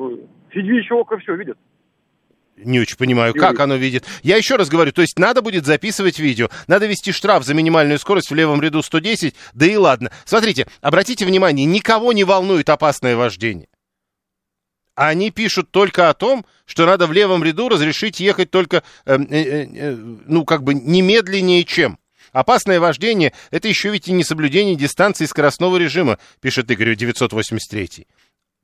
Speaker 8: Сидящее око все видит.
Speaker 1: Не очень понимаю, как оно видит. Я еще раз говорю, то есть надо будет записывать видео. Надо вести штраф за минимальную скорость в левом ряду 110, да и ладно. Смотрите, обратите внимание, никого не волнует опасное вождение. Они пишут только о том, что надо в левом ряду разрешить ехать только, э, э, э, ну, как бы немедленнее, чем. Опасное вождение – это еще ведь и несоблюдение дистанции скоростного режима, пишет Игорь 983.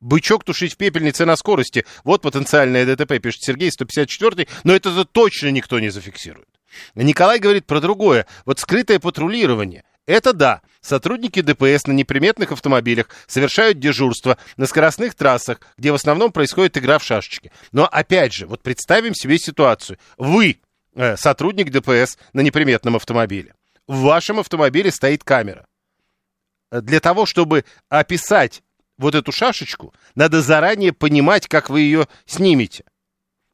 Speaker 1: Бычок тушить в пепельнице на скорости. Вот потенциальное ДТП, пишет Сергей, 154 но это точно никто не зафиксирует. Николай говорит про другое. Вот скрытое патрулирование. Это да, сотрудники ДПС на неприметных автомобилях совершают дежурство на скоростных трассах, где в основном происходит игра в шашечки. Но опять же, вот представим себе ситуацию. Вы э, сотрудник ДПС на неприметном автомобиле. в вашем автомобиле стоит камера. Для того, чтобы описать вот эту шашечку, надо заранее понимать, как вы ее снимете.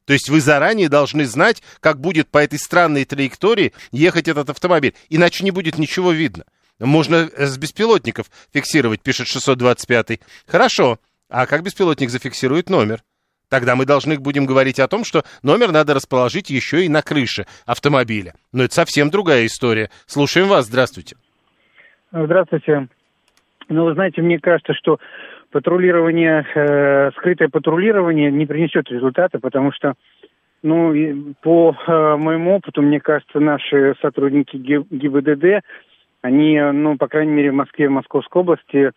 Speaker 1: То есть вы заранее должны знать, как будет по этой странной траектории ехать этот автомобиль. Иначе не будет ничего видно. Можно с беспилотников фиксировать, пишет 625. Хорошо. А как беспилотник зафиксирует номер? Тогда мы должны будем говорить о том, что номер надо расположить еще и на крыше автомобиля. Но это совсем другая история. Слушаем вас. Здравствуйте.
Speaker 9: Здравствуйте. Ну, вы знаете, мне кажется, что патрулирование, э, скрытое патрулирование не принесет результата, потому что, ну, по э, моему опыту, мне кажется, наши сотрудники ГИБДД, они, ну, по крайней мере, в Москве, в Московской области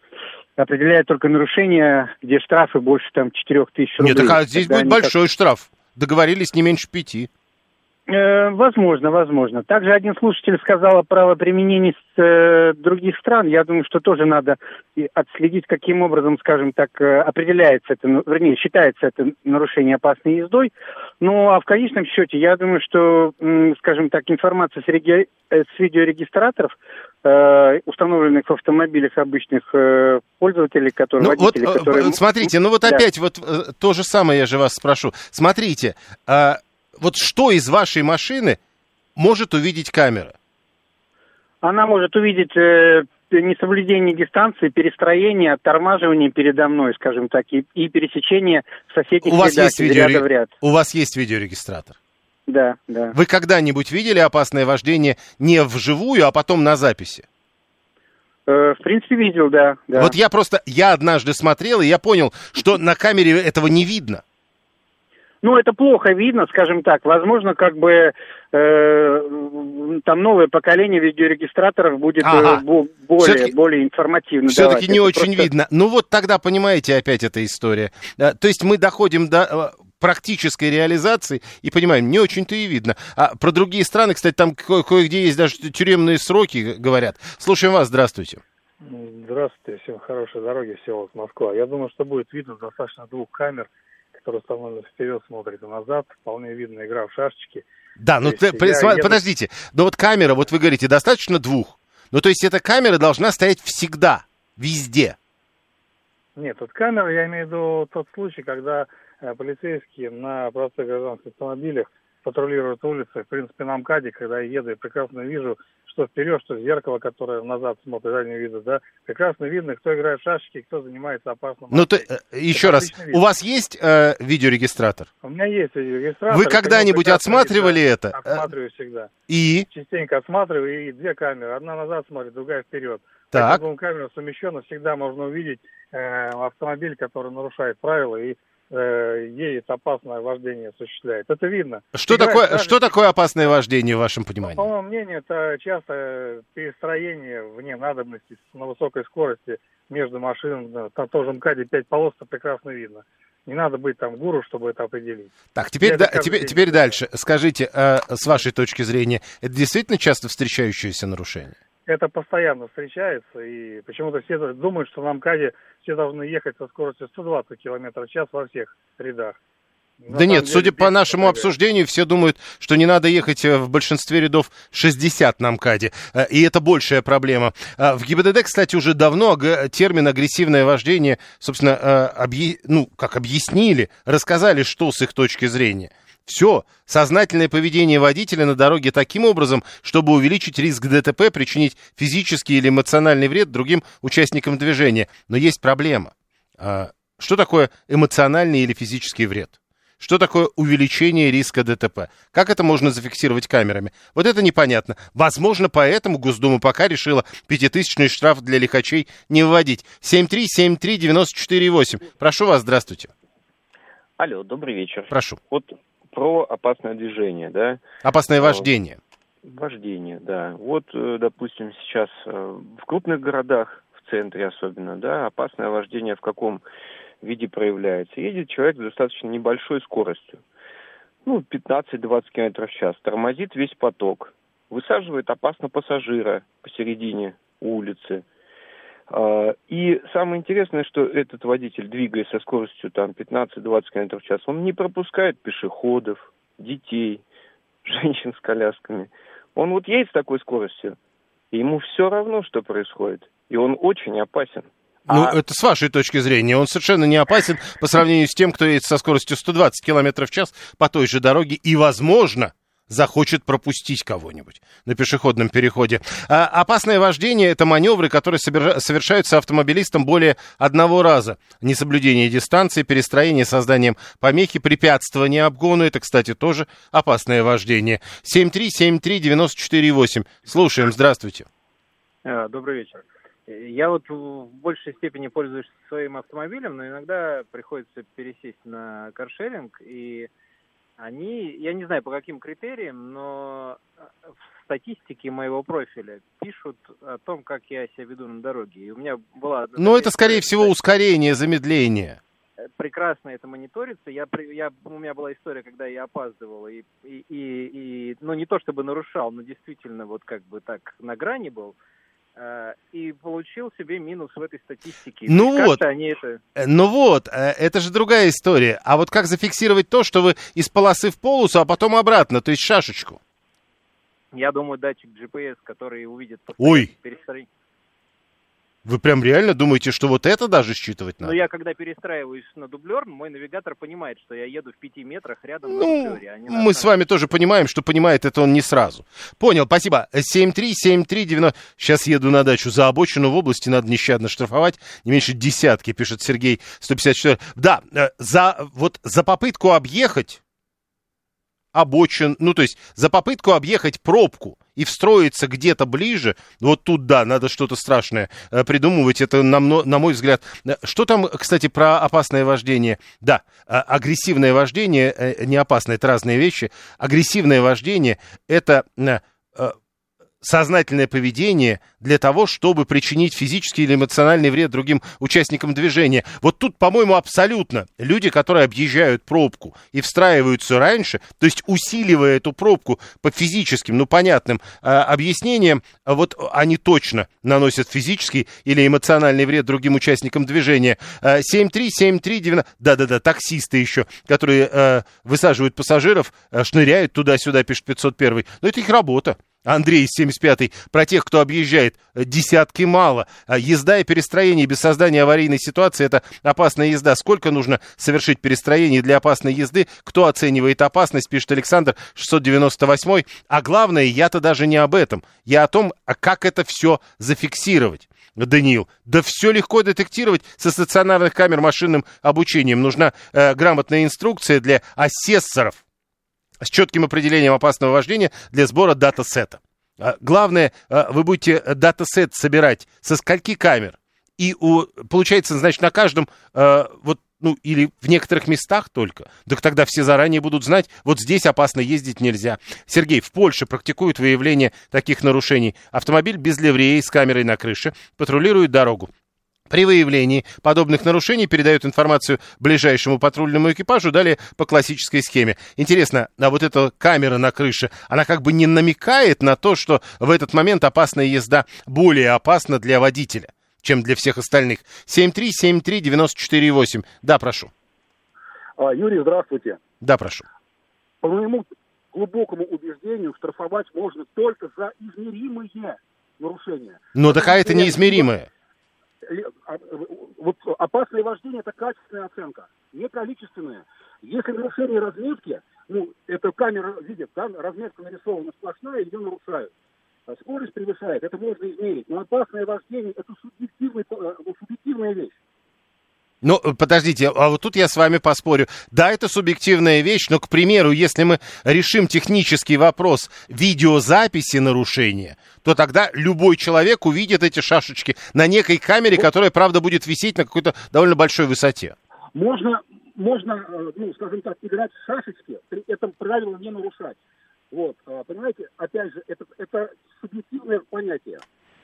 Speaker 9: определяют только нарушения, где штрафы больше там 4 тысяч рублей.
Speaker 1: Нет, так а здесь будет большой как... штраф. Договорились не меньше пяти.
Speaker 9: Э, возможно, возможно. Также один слушатель сказал о правоприменении с э, других стран. Я думаю, что тоже надо отследить, каким образом, скажем так, э, определяется это, ну, вернее, считается это нарушение опасной ездой. Ну, а в конечном счете, я думаю, что, скажем так, информация с, реги... Э, с видеорегистраторов, э, установленных в автомобилях обычных э, пользователей, которые
Speaker 1: ну, водители, вот, которые... Смотрите, ну вот да. опять вот то же самое я же вас спрошу. Смотрите, э, вот что из вашей машины может увидеть камера?
Speaker 9: Она может увидеть э, несоблюдение дистанции, перестроение, оттормаживание передо мной, скажем так, и, и пересечение соседних
Speaker 1: у вас есть видео... ряда в ряд. У вас есть видеорегистратор?
Speaker 9: Да, да.
Speaker 1: Вы когда-нибудь видели опасное вождение не вживую, а потом на записи?
Speaker 9: Э, в принципе, видел, да, да.
Speaker 1: Вот я просто, я однажды смотрел, и я понял, что на камере этого не видно.
Speaker 9: Ну, это плохо видно, скажем так. Возможно, как бы э, там новое поколение видеорегистраторов будет э, ага. э, более, более информативно.
Speaker 1: Все-таки не это очень просто... видно. Ну вот тогда понимаете опять эта история. То есть мы доходим до э, практической реализации и понимаем, не очень-то и видно. А про другие страны, кстати, там ко- кое-где есть даже тюремные сроки, говорят. Слушаем вас, здравствуйте.
Speaker 6: Здравствуйте, всем хорошей дороги, всего с Москва. Я думаю, что будет видно достаточно двух камер – который установлен вперед, смотрит и назад, вполне видно игра в шашечки.
Speaker 1: Да, ну ты, при, я, подождите, я... но вот камера, вот вы говорите, достаточно двух. Ну то есть эта камера должна стоять всегда, везде.
Speaker 6: Нет, тут камера, я имею в виду тот случай, когда э, полицейские на простых гражданских автомобилях патрулируют улицы. В принципе, на МКАДе, когда я еду, я прекрасно вижу, что вперед, что зеркало, которое назад смотрит, заднего вида, да, прекрасно видно, кто играет в шашки, кто занимается опасным.
Speaker 1: Ну, ты, э, еще раз, у вас есть э, видеорегистратор?
Speaker 6: У меня есть видеорегистратор.
Speaker 1: Вы когда-нибудь отсматривали
Speaker 6: видно,
Speaker 1: это?
Speaker 6: Осматриваю всегда.
Speaker 1: И?
Speaker 6: Частенько осматриваю, и две камеры. Одна назад смотрит, другая вперед.
Speaker 1: Так.
Speaker 6: Когда камера совмещена, всегда можно увидеть э, автомобиль, который нарушает правила, и едет опасное вождение осуществляет. Это видно.
Speaker 1: Что такое, даже... что такое опасное вождение в вашем понимании?
Speaker 6: По моему мнению, это часто перестроение вне надобности на высокой скорости между машинами. На том же МКАДе 5 полос, это прекрасно видно. Не надо быть там гуру, чтобы это определить.
Speaker 1: Так, теперь, да, теперь, теперь дальше. Скажите, э, с вашей точки зрения, это действительно часто встречающееся нарушение?
Speaker 6: Это постоянно встречается, и почему-то все думают, что на МКАДе все должны ехать со скоростью 120 км в час во всех рядах.
Speaker 1: На да нет, деле, судя по нашему дорога. обсуждению, все думают, что не надо ехать э, в большинстве рядов 60 на МКАДе, э, и это большая проблема. Э, в ГИБДД, кстати, уже давно термин агрессивное вождение, собственно, объ... ну, как объяснили, рассказали, что с их точки зрения. Все, сознательное поведение водителя на дороге таким образом, чтобы увеличить риск ДТП, причинить физический или эмоциональный вред другим участникам движения. Но есть проблема. А, что такое эмоциональный или физический вред? Что такое увеличение риска ДТП? Как это можно зафиксировать камерами? Вот это непонятно. Возможно, поэтому Госдума пока решила пятитысячный штраф для лихачей не вводить. 7373948. Прошу вас, здравствуйте.
Speaker 10: Алло, добрый вечер.
Speaker 1: Прошу.
Speaker 10: Вот про опасное движение, да.
Speaker 1: Опасное вождение.
Speaker 10: Вождение, да. Вот, э, допустим, сейчас э, в крупных городах, в центре особенно, да, опасное вождение в каком виде проявляется. Едет человек с достаточно небольшой скоростью, ну, 15-20 км в час, тормозит весь поток, высаживает опасно пассажира посередине улицы – и самое интересное, что этот водитель, двигаясь со скоростью там 15-20 км в час, он не пропускает пешеходов, детей, женщин с колясками. Он вот едет с такой скоростью, И ему все равно, что происходит. И он очень опасен.
Speaker 1: Ну, а... это с вашей точки зрения. Он совершенно не опасен по сравнению с тем, кто едет со скоростью 120 км в час по той же дороге. И, возможно, захочет пропустить кого-нибудь на пешеходном переходе. А, опасное вождение – это маневры, которые совершаются автомобилистом более одного раза. Несоблюдение дистанции, перестроение созданием помехи, препятствование обгону – это, кстати, тоже опасное вождение. 7373948. Слушаем, здравствуйте.
Speaker 11: А, добрый вечер. Я вот в большей степени пользуюсь своим автомобилем, но иногда приходится пересесть на каршеринг, и они, я не знаю по каким критериям, но э, в статистике моего профиля пишут о том, как я себя веду на дороге. И у меня была...
Speaker 1: Ну, это, скорее всего, ускорение, замедление.
Speaker 11: Э, прекрасно это мониторится. Я, я, у меня была история, когда я опаздывал, и, и, и, и, ну, не то чтобы нарушал, но действительно вот как бы так на грани был. Э, и получил себе минус в этой статистике.
Speaker 1: Ну вот, они это... Э, ну вот, э, это же другая история. А вот как зафиксировать то, что вы из полосы в полосу, а потом обратно, то есть шашечку?
Speaker 11: Я думаю, датчик GPS, который увидит
Speaker 1: Ой. перестроение. Вы прям реально думаете, что вот это даже считывать надо?
Speaker 11: Ну, я когда перестраиваюсь на дублер, мой навигатор понимает, что я еду в пяти метрах рядом ну, на дублере. А
Speaker 1: мы с вами тоже понимаем, что понимает это он не сразу. Понял, спасибо. 73739. Сейчас еду на дачу. За обочину в области надо нещадно штрафовать. Не меньше десятки, пишет Сергей 154. Да, э, за, вот за попытку объехать обочин, ну то есть за попытку объехать пробку и встроиться где-то ближе, вот тут да, надо что-то страшное э, придумывать, это на, на мой взгляд. Э, что там, кстати, про опасное вождение? Да, а, агрессивное вождение, э, не опасное, это разные вещи. Агрессивное вождение это сознательное поведение для того, чтобы причинить физический или эмоциональный вред другим участникам движения. Вот тут, по-моему, абсолютно люди, которые объезжают пробку и встраиваются раньше, то есть усиливая эту пробку по физическим, ну, понятным э, объяснениям, вот они точно наносят физический или эмоциональный вред другим участникам движения. Э, 73739, да-да-да, таксисты еще, которые э, высаживают пассажиров, э, шныряют туда-сюда, пишет 501. Но это их работа. Андрей из 75-й, про тех, кто объезжает, э, десятки мало. А езда и перестроение без создания аварийной ситуации – это опасная езда. Сколько нужно совершить перестроений для опасной езды? Кто оценивает опасность, пишет Александр 698 А главное, я-то даже не об этом. Я о том, а как это все зафиксировать. Даниил, да все легко детектировать со стационарных камер машинным обучением. Нужна э, грамотная инструкция для асессоров с четким определением опасного вождения для сбора датасета. А, главное, а, вы будете датасет собирать со скольки камер. И у, получается, значит, на каждом, э, вот, ну, или в некоторых местах только. Так тогда все заранее будут знать, вот здесь опасно ездить нельзя. Сергей, в Польше практикуют выявление таких нарушений. Автомобиль без ливреи с камерой на крыше патрулирует дорогу. При выявлении подобных нарушений передают информацию ближайшему патрульному экипажу, далее по классической схеме. Интересно, а вот эта камера на крыше, она как бы не намекает на то, что в этот момент опасная езда более опасна для водителя, чем для всех остальных. 7373948. Да, прошу.
Speaker 12: А, Юрий, здравствуйте.
Speaker 1: Да, прошу.
Speaker 12: По моему глубокому убеждению, штрафовать можно только за измеримые нарушения.
Speaker 1: Но такая это неизмеримое.
Speaker 12: А, вот опасное вождение – это качественная оценка, не количественная. Если нарушение разметки, ну, это камера видит, да, разметка нарисована сплошная, ее нарушают. А скорость превышает, это можно измерить. Но опасное вождение – это э, субъективная вещь.
Speaker 1: Ну, подождите, а вот тут я с вами поспорю. Да, это субъективная вещь, но, к примеру, если мы решим технический вопрос видеозаписи нарушения, то тогда любой человек увидит эти шашечки на некой камере, которая, правда, будет висеть на какой-то довольно большой высоте.
Speaker 12: Можно, можно, э, ну, скажем так, играть в шашечки, при этом правила не нарушать. Вот, а, понимаете, опять же, это, это субъективное понятие.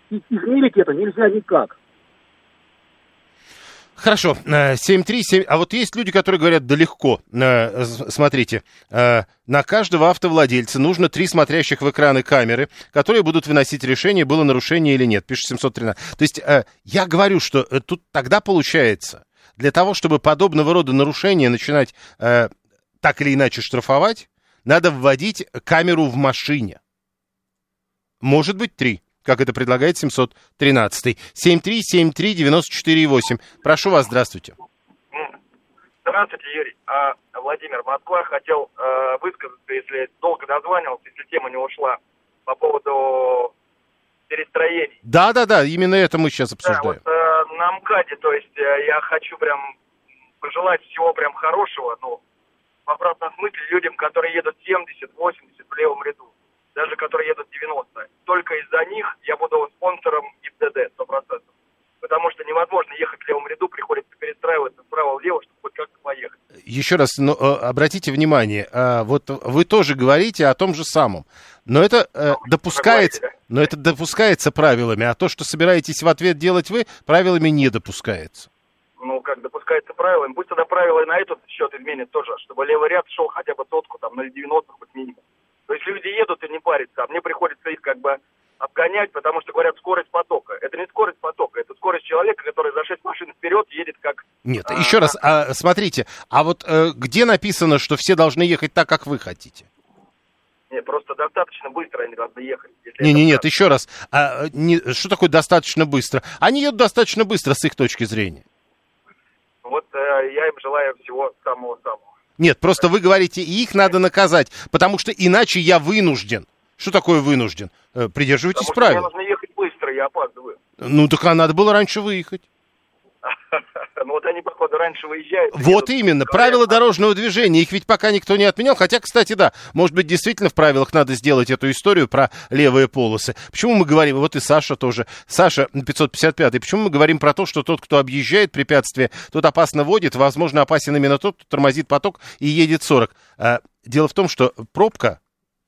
Speaker 12: И измерить это нельзя никак.
Speaker 1: Хорошо, 737. Э, а вот есть люди, которые говорят, да легко. Э, смотрите, э, на каждого автовладельца нужно три смотрящих в экраны камеры, которые будут выносить решение, было нарушение или нет, пишет 713. То есть я говорю, что тут тогда получается, для того, чтобы подобного рода нарушения начинать так или иначе штрафовать, надо вводить камеру в машине. Может быть, три. Как это предлагает 713. 7373948. Прошу вас, здравствуйте.
Speaker 13: Здравствуйте, Юрий. А, Владимир Москва хотел э, высказаться, если долго дозванивался, если тема не ушла, по поводу перестроений.
Speaker 1: Да, да, да, именно это мы сейчас обсуждаем.
Speaker 13: Да, вот э, на МКАДе, то есть э, я хочу прям пожелать всего прям хорошего, ну, в обратном смысле людям, которые едут 70, 80 в левом ряду, даже которые едут 90. Только из-за них я буду спонсором ИПДД 100%. Потому что невозможно ехать в левом ряду, приходится перестраиваться справа-влево, чтобы хоть как-то поехать.
Speaker 1: Еще раз, ну, э, обратите внимание, а, вот вы тоже говорите о том же самом. Но это э, ну, допускается, но это допускается правилами, а то, что собираетесь в ответ делать вы, правилами не допускается
Speaker 13: ну, как допускается правилами, пусть тогда правила и на этот счет изменят тоже, чтобы левый ряд шел хотя бы сотку, там, 0,90 хоть минимум. То есть люди едут и не парятся, а мне приходится их как бы обгонять, потому что говорят скорость потока. Это не скорость потока, это скорость человека, который за 6 машин вперед едет как...
Speaker 1: Нет, а, еще раз, а, смотрите, а вот э, где написано, что все должны ехать так, как вы хотите?
Speaker 13: Нет, просто достаточно быстро они должны ехать.
Speaker 1: Не, не, нет, еще раз. А, не, что такое достаточно быстро? Они едут достаточно быстро с их точки зрения.
Speaker 13: Вот э, я им желаю всего самого-самого.
Speaker 1: Нет, просто вы говорите, их надо наказать, потому что иначе я вынужден. Что такое вынужден? Э, придерживайтесь правил.
Speaker 13: Мне нужно ехать быстро, я опаздываю.
Speaker 1: Ну, так а надо было раньше выехать.
Speaker 13: Ну вот они, походу, раньше выезжают.
Speaker 1: Вот именно, правила дорожного движения, их ведь пока никто не отменял. Хотя, кстати, да, может быть, действительно в правилах надо сделать эту историю про левые полосы. Почему мы говорим, вот и Саша тоже, Саша 555, почему мы говорим про то, что тот, кто объезжает препятствие, тот опасно водит, возможно, опасен именно тот, кто тормозит поток и едет 40. А, дело в том, что пробка,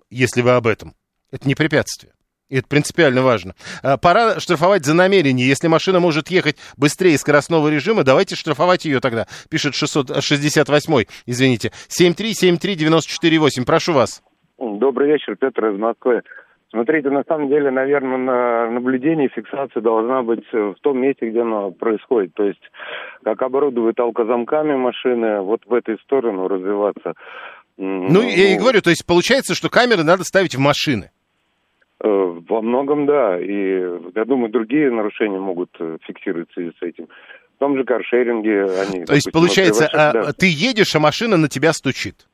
Speaker 1: если вы об этом, это не препятствие. И это принципиально важно. А, пора штрафовать за намерение. Если машина может ехать быстрее скоростного режима, давайте штрафовать ее тогда. Пишет 668, извините. 7373948. Прошу вас.
Speaker 14: Добрый вечер, Петр из Москвы. Смотрите, на самом деле, наверное, на наблюдение фиксация должна быть в том месте, где она происходит. То есть, как оборудуют алкозамками машины, вот в этой сторону развиваться.
Speaker 1: Ну, ну я и говорю, то есть получается, что камеры надо ставить в машины.
Speaker 14: Э, во многом, да. И я думаю, другие нарушения могут э, фиксироваться с этим. В том же каршеринге они...
Speaker 1: То есть, получается, а, да. ты едешь, а машина на тебя стучит?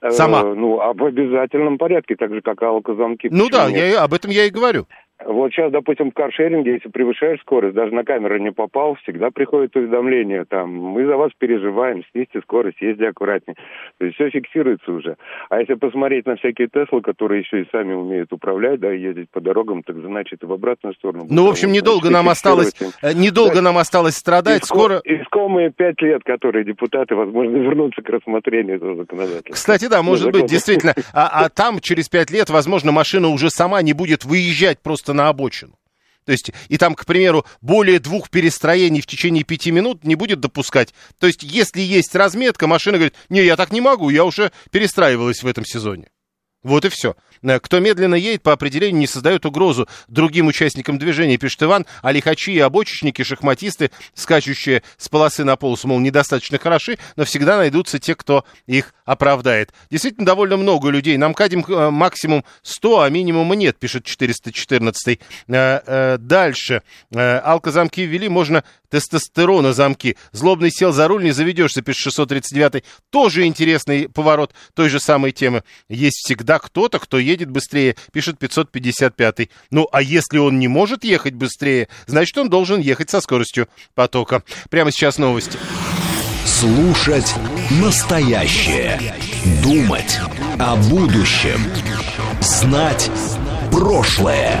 Speaker 1: Э, Сама? Э,
Speaker 14: ну, а в обязательном порядке, так же, как и алкозамки.
Speaker 1: Ну да, я, об этом я и говорю.
Speaker 14: Вот сейчас, допустим, в каршеринге, если превышаешь скорость, даже на камеру не попал, всегда приходит уведомление, там, мы за вас переживаем, снизьте скорость, езди аккуратнее. То есть все фиксируется уже. А если посмотреть на всякие Теслы, которые еще и сами умеют управлять, да, ездить по дорогам, так значит и в обратную сторону.
Speaker 1: Ну, в общем, недолго нам осталось, э, недолго да. нам осталось страдать, Иско, скоро...
Speaker 14: Искомые пять лет, которые депутаты, возможно, вернутся к рассмотрению этого законодательства.
Speaker 1: Кстати, да, может быть, действительно. А, а там через пять лет, возможно, машина уже сама не будет выезжать просто на обочину. То есть, и там, к примеру, более двух перестроений в течение пяти минут не будет допускать. То есть, если есть разметка, машина говорит, не, я так не могу, я уже перестраивалась в этом сезоне. Вот и все. Э, кто медленно едет, по определению не создает угрозу другим участникам движения, пишет Иван, а лихачи и обочечники, шахматисты, скачущие с полосы на полосу, мол, недостаточно хороши, но всегда найдутся те, кто их оправдает. Действительно, довольно много людей. Нам кадим э, максимум 100, а минимума нет, пишет 414. Э, дальше. Алкозамки ввели, можно тестостерона замки. Злобный сел за руль, не заведешься, пишет 639. Тоже интересный поворот той же самой темы. Есть всегда кто-то, кто едет быстрее, пишет 555. Ну, а если он не может ехать быстрее, значит, он должен ехать со скоростью потока. Прямо сейчас новости.
Speaker 4: Слушать настоящее. Думать о будущем. Знать прошлое.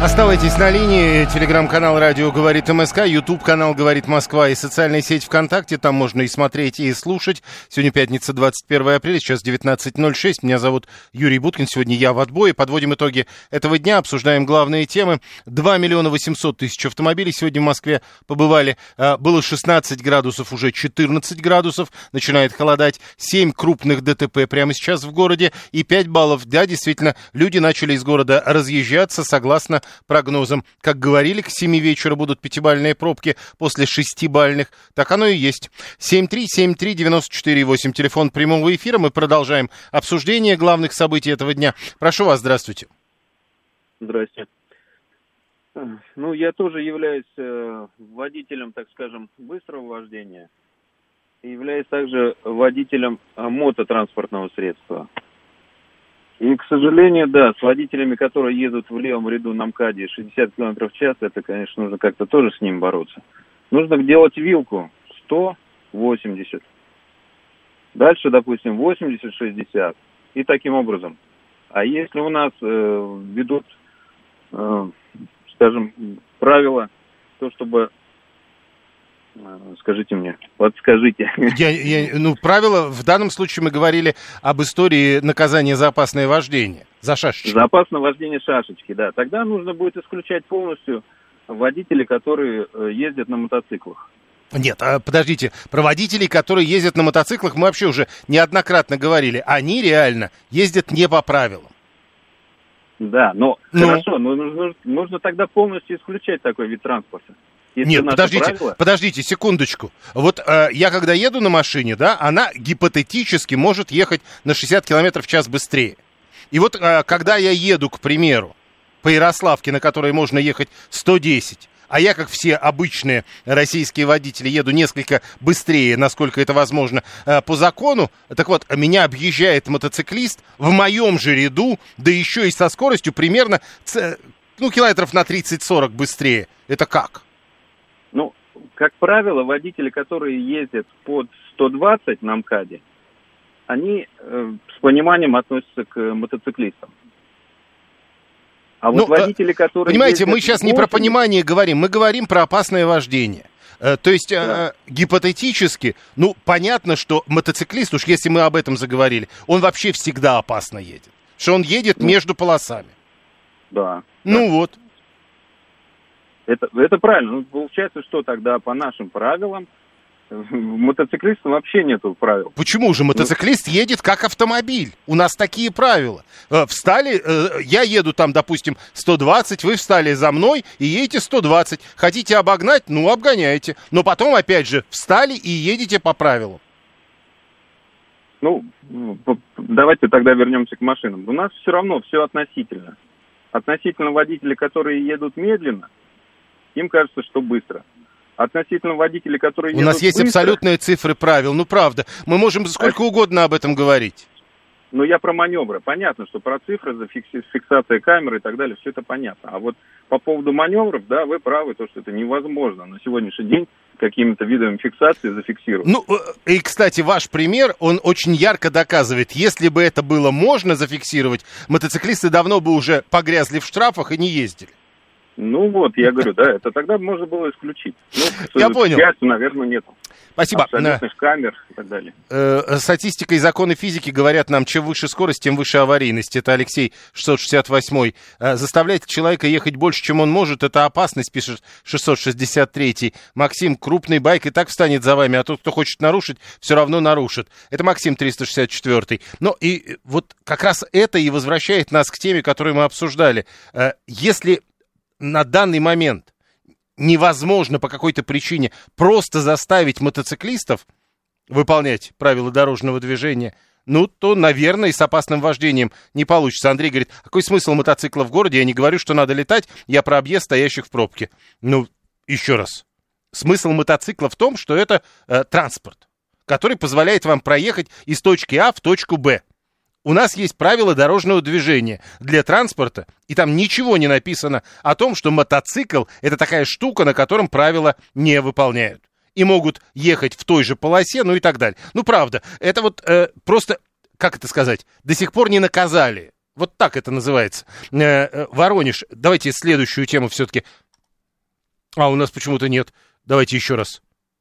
Speaker 1: Оставайтесь на линии. Телеграм-канал «Радио говорит МСК», YouTube-канал «Говорит Москва» и социальная сеть ВКонтакте. Там можно и смотреть, и слушать. Сегодня пятница, 21 апреля, сейчас 19.06. Меня зовут Юрий Буткин. Сегодня я в отбое. Подводим итоги этого дня, обсуждаем главные темы. 2 миллиона 800 тысяч автомобилей сегодня в Москве побывали. А, было 16 градусов, уже 14 градусов. Начинает холодать. 7 крупных ДТП прямо сейчас в городе и 5 баллов. Да, действительно, люди начали из города разъезжаться согласно прогнозам. Как говорили, к 7 вечера будут пятибальные пробки после шестибальных. Так оно и есть. 7373948, телефон прямого эфира. Мы продолжаем обсуждение главных событий этого дня. Прошу вас, здравствуйте.
Speaker 15: Здрасте. Ну, я тоже являюсь э, водителем, так скажем, быстрого вождения. И являюсь также водителем э, мототранспортного средства. И, к сожалению, да, с водителями, которые едут в левом ряду на МКАДе 60 км в час, это, конечно, нужно как-то тоже с ним бороться. Нужно делать вилку 180. Дальше, допустим, 80-60. И таким образом. А если у нас э, ведут, э, скажем, правила, то чтобы скажите мне, вот скажите.
Speaker 1: Я, я, ну, правило, в данном случае мы говорили об истории наказания за опасное вождение, за шашечки.
Speaker 15: За опасное вождение шашечки, да. Тогда нужно будет исключать полностью водителей, которые э, ездят на мотоциклах.
Speaker 1: Нет, а подождите, про водителей, которые ездят на мотоциклах, мы вообще уже неоднократно говорили. Они реально ездят не по правилам.
Speaker 15: Да, но ну? хорошо, но нужно, нужно тогда полностью исключать такой вид транспорта.
Speaker 1: Если Нет, подождите, правила... подождите, секундочку. Вот э, я когда еду на машине, да, она гипотетически может ехать на 60 км в час быстрее. И вот э, когда я еду, к примеру, по Ярославке, на которой можно ехать 110, а я, как все обычные российские водители, еду несколько быстрее, насколько это возможно, э, по закону. Так вот, меня объезжает мотоциклист в моем же ряду, да еще и со скоростью примерно, ну, километров на 30-40 быстрее. Это как?
Speaker 15: Ну, как правило, водители, которые ездят под 120 на МКАДе, они э, с пониманием относятся к мотоциклистам.
Speaker 1: А вот ну, э, водители, которые... Понимаете, мы сейчас 80... не про понимание говорим, мы говорим про опасное вождение. Э, то есть, да. э, гипотетически, ну, понятно, что мотоциклист, уж если мы об этом заговорили, он вообще всегда опасно едет. Что он едет ну, между полосами.
Speaker 15: Да.
Speaker 1: Ну
Speaker 15: да.
Speaker 1: вот.
Speaker 15: Это, это правильно. Ну, получается, что тогда по нашим правилам мотоциклистам вообще нету правил.
Speaker 1: Почему же мотоциклист ну, едет как автомобиль? У нас такие правила. Э, встали, э, я еду там, допустим, 120, вы встали за мной и едете 120. Хотите обогнать? Ну, обгоняйте. Но потом, опять же, встали и едете по правилам.
Speaker 15: Ну, давайте тогда вернемся к машинам. У нас все равно все относительно. Относительно водителей, которые едут медленно, им кажется, что быстро. Относительно водителей, которые
Speaker 1: У нас есть быстро, абсолютные цифры правил. Ну, правда. Мы можем сколько а... угодно об этом говорить.
Speaker 15: Ну, я про маневры. Понятно, что про цифры, за фиксация камеры и так далее, все это понятно. А вот по поводу маневров, да, вы правы, то, что это невозможно на сегодняшний день какими-то видами фиксации зафиксировать.
Speaker 1: Ну, э, и, кстати, ваш пример, он очень ярко доказывает, если бы это было можно зафиксировать, мотоциклисты давно бы уже погрязли в штрафах и не ездили.
Speaker 15: Ну вот, я говорю, да, это тогда можно было исключить.
Speaker 1: Ну, я понял.
Speaker 15: Счастью, наверное, нет.
Speaker 1: Спасибо.
Speaker 15: Абсолютных камер и так далее. Э,
Speaker 1: статистика и законы физики говорят нам, чем выше скорость, тем выше аварийность. Это Алексей 668. Э, заставлять человека ехать больше, чем он может, это опасность, пишет 663. Максим, крупный байк и так встанет за вами, а тот, кто хочет нарушить, все равно нарушит. Это Максим 364. Ну и вот как раз это и возвращает нас к теме, которую мы обсуждали. Э, если на данный момент невозможно по какой-то причине просто заставить мотоциклистов выполнять правила дорожного движения, ну, то, наверное, и с опасным вождением не получится. Андрей говорит, «А какой смысл мотоцикла в городе? Я не говорю, что надо летать, я про объезд стоящих в пробке. Ну, еще раз. Смысл мотоцикла в том, что это э, транспорт, который позволяет вам проехать из точки А в точку Б у нас есть правила дорожного движения для транспорта, и там ничего не написано о том, что мотоцикл – это такая штука, на котором правила не выполняют. И могут ехать в той же полосе, ну и так далее. Ну, правда, это вот э, просто, как это сказать, до сих пор не наказали Вот так это называется. Воронеж. Давайте следующую тему все-таки. А, у нас почему-то нет. Давайте еще раз.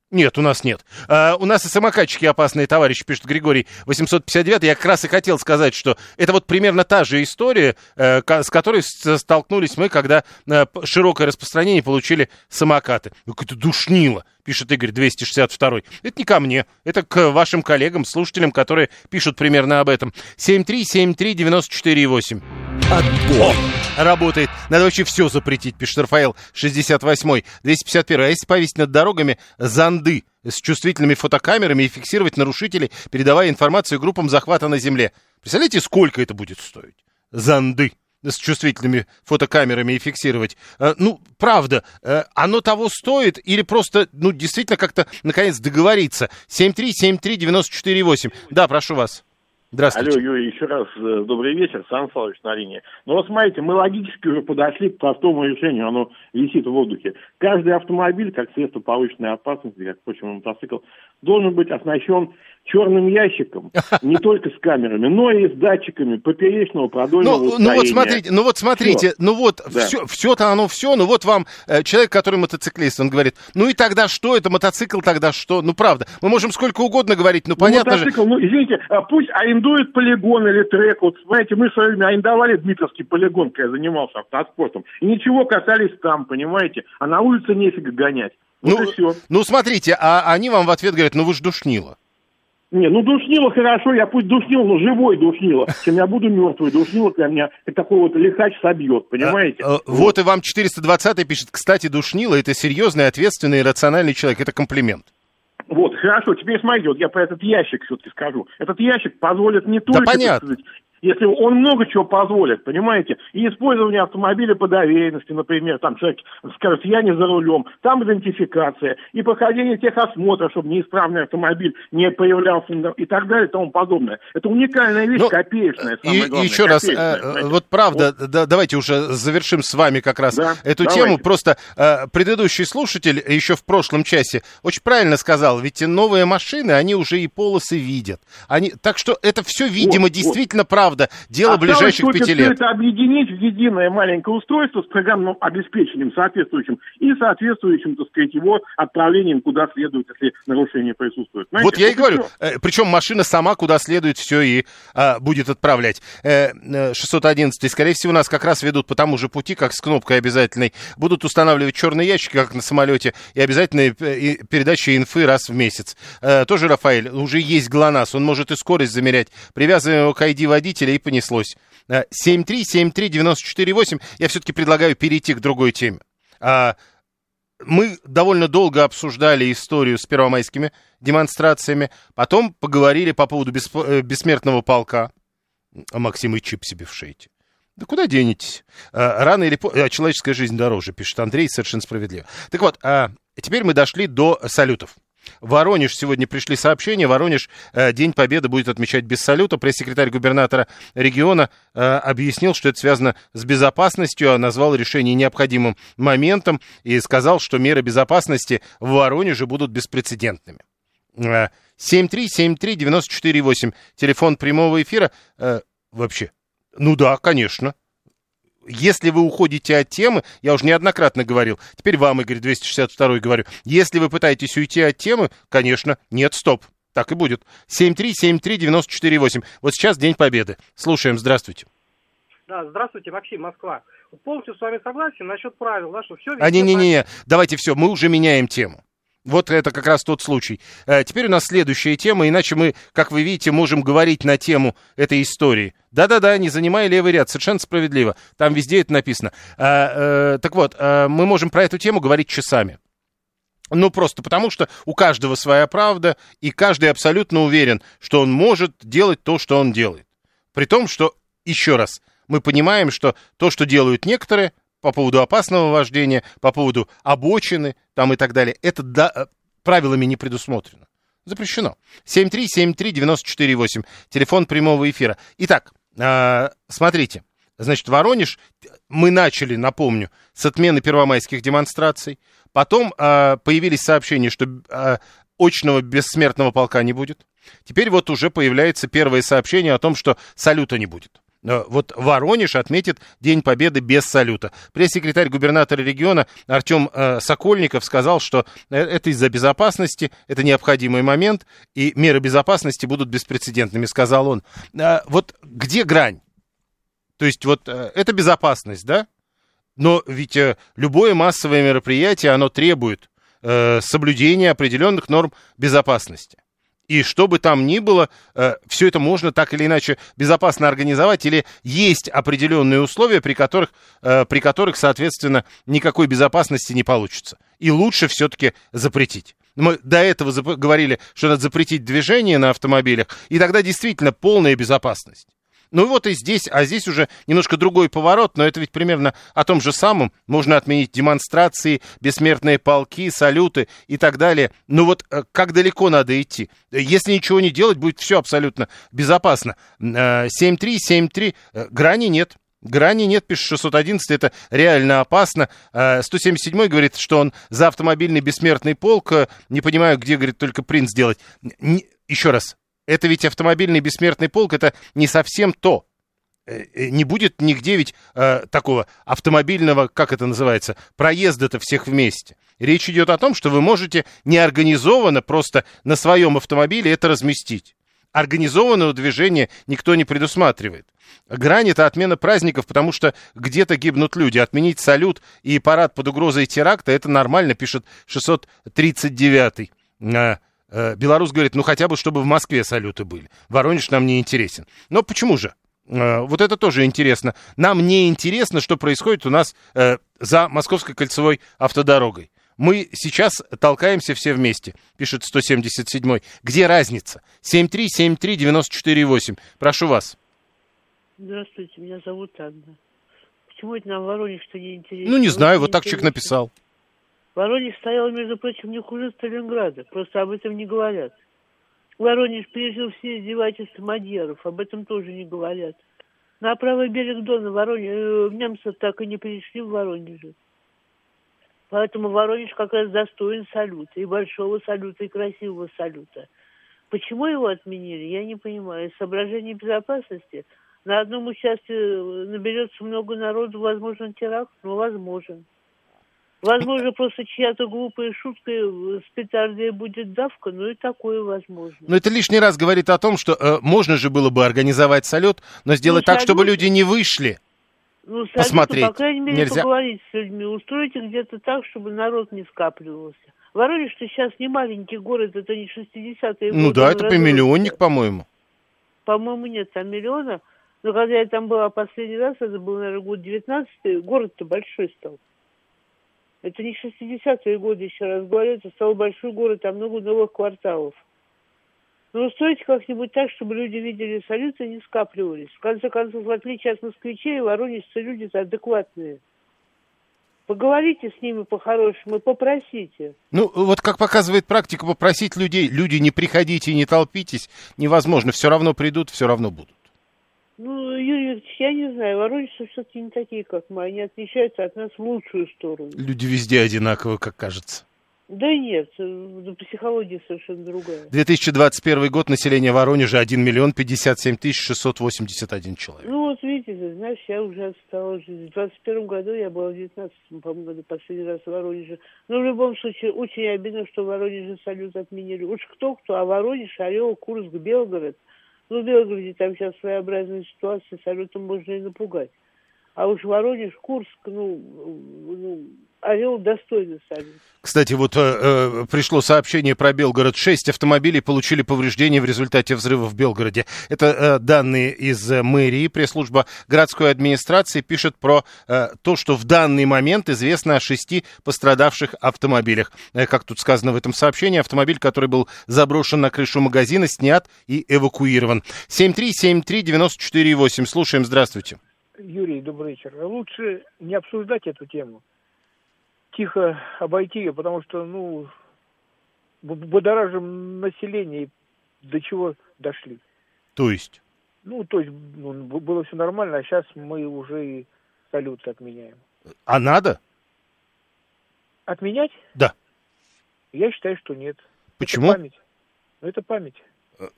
Speaker 1: Нет, у нас нет. А, у нас и самокатчики опасные товарищи, пишет Григорий 859. Я как раз и хотел сказать, что это вот примерно та же история, э, с которой столкнулись мы, когда э, широкое распространение получили самокаты. Ну, какое-то душнило пишет Игорь 262. Это не ко мне, это к вашим коллегам, слушателям, которые пишут примерно об этом. 7373948. Отбой. Работает. Надо вообще все запретить, пишет Рафаэл 68 251 А если повесить над дорогами занды с чувствительными фотокамерами и фиксировать нарушителей, передавая информацию группам захвата на земле? Представляете, сколько это будет стоить? Занды с чувствительными фотокамерами и фиксировать. Э, ну, правда, э, оно того стоит или просто, ну, действительно как-то, наконец, договориться? 7373948. Да, прошу вас. Здравствуйте.
Speaker 16: Алло, Юрий, еще раз э, добрый вечер, Сан Саныч на линии. Ну вот смотрите, мы логически уже подошли к простому решению, оно висит в воздухе. Каждый автомобиль, как средство повышенной опасности, как, впрочем, мотоцикл, должен быть оснащен черным ящиком, не только с камерами, но и с датчиками поперечного продольного
Speaker 1: ну, ну вот смотрите, ну вот смотрите, все. ну вот да. все, все-то оно все, ну вот вам э, человек, который мотоциклист, он говорит, ну и тогда что, это мотоцикл тогда что? Ну правда, мы можем сколько угодно говорить, ну, ну понятно мотоцикл, же.
Speaker 16: ну извините, а пусть арендует полигон или трек, вот знаете, мы в свое время арендовали Дмитровский полигон, когда я занимался автоспортом, и ничего касались там, понимаете, а на улице нефига гонять.
Speaker 1: Вот ну, ну смотрите, а они вам в ответ говорят, ну вы ж душнило.
Speaker 16: Не, ну душнило хорошо, я пусть душнил, но живой душнило, чем я буду мертвый. Душнило для меня такой вот лихач собьет, понимаете? А,
Speaker 1: а, вот. и вам 420 пишет, кстати, душнило это серьезный, ответственный, рациональный человек, это комплимент.
Speaker 16: Вот, хорошо, теперь смотрите, вот я про этот ящик все-таки скажу. Этот ящик позволит не только,
Speaker 1: да понятно.
Speaker 16: Сказать, если он много чего позволит, понимаете, и использование автомобиля по доверенности, например, там человек скажет, я не за рулем, там идентификация, и прохождение техосмотра, чтобы неисправный автомобиль не появлялся и так далее и тому подобное. Это уникальная вещь, ну, копеечная,
Speaker 1: самое и, главное. Еще раз, э, вот правда, вот. Да, давайте уже завершим с вами как раз да, эту давайте. тему. Просто э, предыдущий слушатель еще в прошлом часе очень правильно сказал, ведь новые машины, они уже и полосы видят. Они, так что это все, видимо, вот, действительно вот. правда правда дело Осталось ближайших пяти лет.
Speaker 16: это объединить в единое маленькое устройство с программным обеспечением соответствующим и соответствующим, так сказать, его отправлением куда следует, если нарушение присутствует.
Speaker 1: Знаете, вот я и говорю. Все. Э, Причем машина сама куда следует все и а, будет отправлять. 611, э, скорее всего, нас как раз ведут по тому же пути, как с кнопкой обязательной. Будут устанавливать черные ящики, как на самолете, и обязательные передачи инфы раз в месяц. Тоже, Рафаэль, уже есть ГЛОНАСС, он может и скорость замерять. Привязываем его к ID водителя, победителя и понеслось. 7373948. Э, Я все-таки предлагаю перейти к другой теме. А, мы довольно долго обсуждали историю с первомайскими демонстрациями, потом поговорили по поводу э, бессмертного полка. А Максим и чип себе в шейте. Да куда денетесь? А, рано или поздно... Человеческая жизнь дороже, пишет Андрей, совершенно справедливо. Так вот, теперь мы дошли до салютов. Воронеж сегодня пришли сообщения. Воронеж э, День Победы будет отмечать без салюта. Пресс-секретарь губернатора региона э, объяснил, что это связано с безопасностью, а назвал решение необходимым моментом и сказал, что меры безопасности в Воронеже будут беспрецедентными. 7373948, э, телефон прямого эфира. Вообще, ну да, конечно если вы уходите от темы, я уже неоднократно говорил, теперь вам, Игорь 262 говорю, если вы пытаетесь уйти от темы, конечно, нет, стоп. Так и будет. 7373948. Вот сейчас День Победы. Слушаем, здравствуйте.
Speaker 17: Да, здравствуйте, Максим, Москва. Полностью с вами согласен насчет правил, да, что все...
Speaker 1: А, не-не-не, давайте все, мы уже меняем тему. Вот это как раз тот случай. Э, теперь у нас следующая тема, иначе мы, как вы видите, можем говорить на тему этой истории. Да-да-да, не занимая левый ряд, совершенно справедливо. Там везде это написано. А, э, так вот, э, мы можем про эту тему говорить часами. Ну, просто потому что у каждого своя правда, и каждый абсолютно уверен, что он может делать то, что он делает. При том, что, еще раз, мы понимаем, что то, что делают некоторые, по поводу опасного вождения, по поводу обочины там и так далее, это да, э, правилами не предусмотрено. Запрещено. 7373948, телефон прямого эфира. Итак, э, смотрите, значит, Воронеж, мы начали, напомню, с отмены первомайских демонстраций, потом э, появились сообщения, что очного бессмертного полка не будет. Теперь вот уже появляется первое сообщение о том, что салюта не будет. Вот Воронеж отметит День Победы без салюта. Пресс-секретарь губернатора региона Артем э, Сокольников сказал, что э, это из-за безопасности, это необходимый момент, и меры безопасности будут беспрецедентными, сказал он. Э, вот где грань? То есть вот э, это безопасность, да? Но ведь э, любое массовое мероприятие, оно требует э, соблюдения определенных норм безопасности. И что бы там ни было, э, все это можно так или иначе безопасно организовать, или есть определенные условия, при которых, э, при которых соответственно, никакой безопасности не получится. И лучше все-таки запретить. Мы до этого говорили, что надо запретить движение на автомобилях, и тогда действительно полная безопасность. Ну вот и здесь, а здесь уже немножко другой поворот, но это ведь примерно о том же самом. Можно отменить демонстрации, бессмертные полки, салюты и так далее. Ну вот э, как далеко надо идти? Если ничего не делать, будет все абсолютно безопасно. 7-3, э, э, грани нет. Грани нет, пишет 611, это реально опасно. 177 говорит, что он за автомобильный бессмертный полк. Не понимаю, где, говорит, только принц делать. Еще раз, это ведь автомобильный бессмертный полк, это не совсем то. Э, э, не будет нигде ведь э, такого автомобильного, как это называется, проезда-то всех вместе. Речь идет о том, что вы можете неорганизованно просто на своем автомобиле это разместить. Организованного движения никто не предусматривает. Грань это отмена праздников, потому что где-то гибнут люди. Отменить салют и парад под угрозой теракта это нормально, пишет 639-й. Э, белорус говорит, ну хотя бы, чтобы в Москве салюты были. Воронеж нам не интересен. Но почему же? Э, вот это тоже интересно. Нам не интересно, что происходит у нас э, за Московской кольцевой автодорогой. Мы сейчас толкаемся все вместе, пишет 177-й. Где разница? 7373948. Прошу вас.
Speaker 18: Здравствуйте, меня зовут Анна. Почему это нам Воронеж-то не интересно?
Speaker 1: Ну, не знаю, вот так человек написал.
Speaker 18: Воронеж стоял, между прочим, не хуже Сталинграда, просто об этом не говорят. Воронеж пережил все издевательства мадьяров, об этом тоже не говорят. На правый берег Дона Воронеж, э, немцы так и не перешли в Воронеже. Поэтому Воронеж как раз достоин салюта, и большого салюта, и красивого салюта. Почему его отменили, я не понимаю. Из соображений безопасности на одном участке наберется много народу, возможен теракт, но возможен. Возможно, просто чья-то глупая шутка с петардой будет давка, но и такое возможно.
Speaker 1: Но это лишний раз говорит о том, что э, можно же было бы организовать салют, но сделать ну, так, салют... чтобы люди не вышли. Ну, салюту, посмотреть.
Speaker 18: по крайней мере, Нельзя. поговорить с людьми, устройте где-то так, чтобы народ не скапливался. Воронеж-то сейчас не маленький город, это не 60-е годы.
Speaker 1: Ну да, это по миллионник, по-моему.
Speaker 18: По-моему, нет, там миллиона. Но когда я там была последний раз, это был, наверное, год 19 город-то большой стал. Это не 60-е годы, еще раз говорю, это стал большой город, там много новых кварталов. Но ну, устроить как-нибудь так, чтобы люди видели салюты и не скапливались. В конце концов, в отличие от москвичей, воронежцы люди-то адекватные. Поговорите с ними по-хорошему, попросите.
Speaker 1: Ну, вот как показывает практика, попросить людей, люди не приходите и не толпитесь, невозможно. Все равно придут, все равно будут.
Speaker 18: Ну, Юрий я не знаю, воронежцы все-таки не такие, как мы, они отличаются от нас в лучшую сторону.
Speaker 1: Люди везде одинаковые, как кажется.
Speaker 18: Да нет, э, психология совершенно другая.
Speaker 1: 2021 год, население Воронежа 1 миллион 57 тысяч 681 человек.
Speaker 18: Ну вот видите, знаешь, я уже отстала жизнь. В 21 году я была в 19 по-моему, году последний раз в Воронеже. Но в любом случае, очень обидно, что в Воронеже салют отменили. Уж кто-кто, а Воронеж, Орел, Курск, Белгород – ну, Белгороде там сейчас своеобразная ситуация, салютом можно и напугать. А уж Воронеж, Курск, ну, ну Орел достойный салют.
Speaker 1: Кстати, вот э, э, пришло сообщение про Белгород. Шесть автомобилей получили повреждения в результате взрыва в Белгороде. Это э, данные из э, мэрии. Пресс-служба городской администрации пишет про э, то, что в данный момент известно о шести пострадавших автомобилях. Э, как тут сказано в этом сообщении, автомобиль, который был заброшен на крышу магазина, снят и эвакуирован. 7373948. Слушаем, здравствуйте.
Speaker 19: Юрий, добрый вечер. Лучше не обсуждать эту тему тихо обойти ее, потому что, ну, будоражим население, до чего дошли.
Speaker 1: То есть?
Speaker 19: Ну, то есть ну, было все нормально, а сейчас мы уже и салют отменяем.
Speaker 1: А надо?
Speaker 19: Отменять?
Speaker 1: Да.
Speaker 19: Я считаю, что нет.
Speaker 1: Почему?
Speaker 19: Это память. Ну, это память.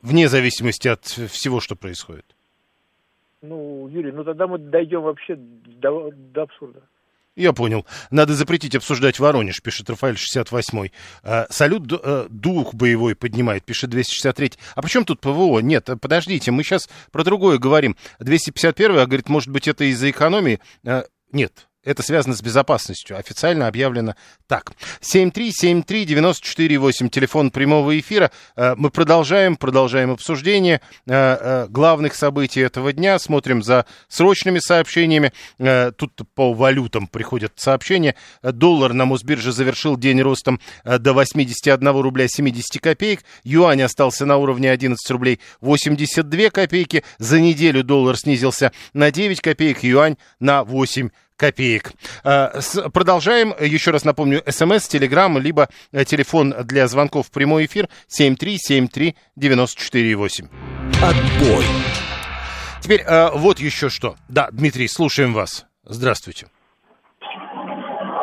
Speaker 1: Вне зависимости от всего, что происходит.
Speaker 19: Ну, Юрий, ну тогда мы дойдем вообще до, до абсурда.
Speaker 1: Я понял. Надо запретить обсуждать Воронеж, пишет Рафаэль 68-й. А, салют а, дух боевой поднимает, пишет 263 А при чем тут ПВО? Нет, подождите, мы сейчас про другое говорим. 251-й, а говорит, может быть, это из-за экономии? А, нет, это связано с безопасностью. Официально объявлено так. 7373948, телефон прямого эфира. Э, мы продолжаем, продолжаем обсуждение э, э, главных событий этого дня. Смотрим за срочными сообщениями. Тут по валютам приходят сообщения. Доллар на Мосбирже завершил день ростом до 81 рубля 70 копеек. Юань остался на уровне 11 рублей 82 копейки. За неделю доллар снизился на 9 копеек, юань на 8 копеек. А, продолжаем. Еще раз напомню, смс, телеграм, либо э, телефон для звонков в прямой эфир 7373948. Отбой. Теперь а, вот еще что. Да, Дмитрий, слушаем вас. Здравствуйте.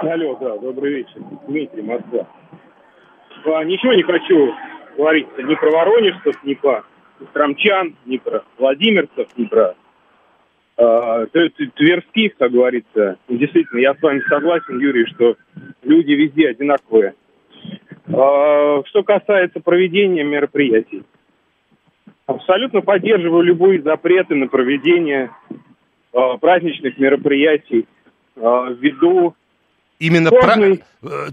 Speaker 20: Алло, да, добрый вечер. Дмитрий, Москва. А, ничего не хочу говорить ни про воронежцев, ни про Стромчан, ни про Владимирцев, ни про Тверских, как говорится. Действительно, я с вами согласен, Юрий, что люди везде одинаковые. Э, что касается проведения мероприятий, абсолютно поддерживаю любые запреты на проведение э, праздничных мероприятий э, ввиду
Speaker 1: Именно про... Э,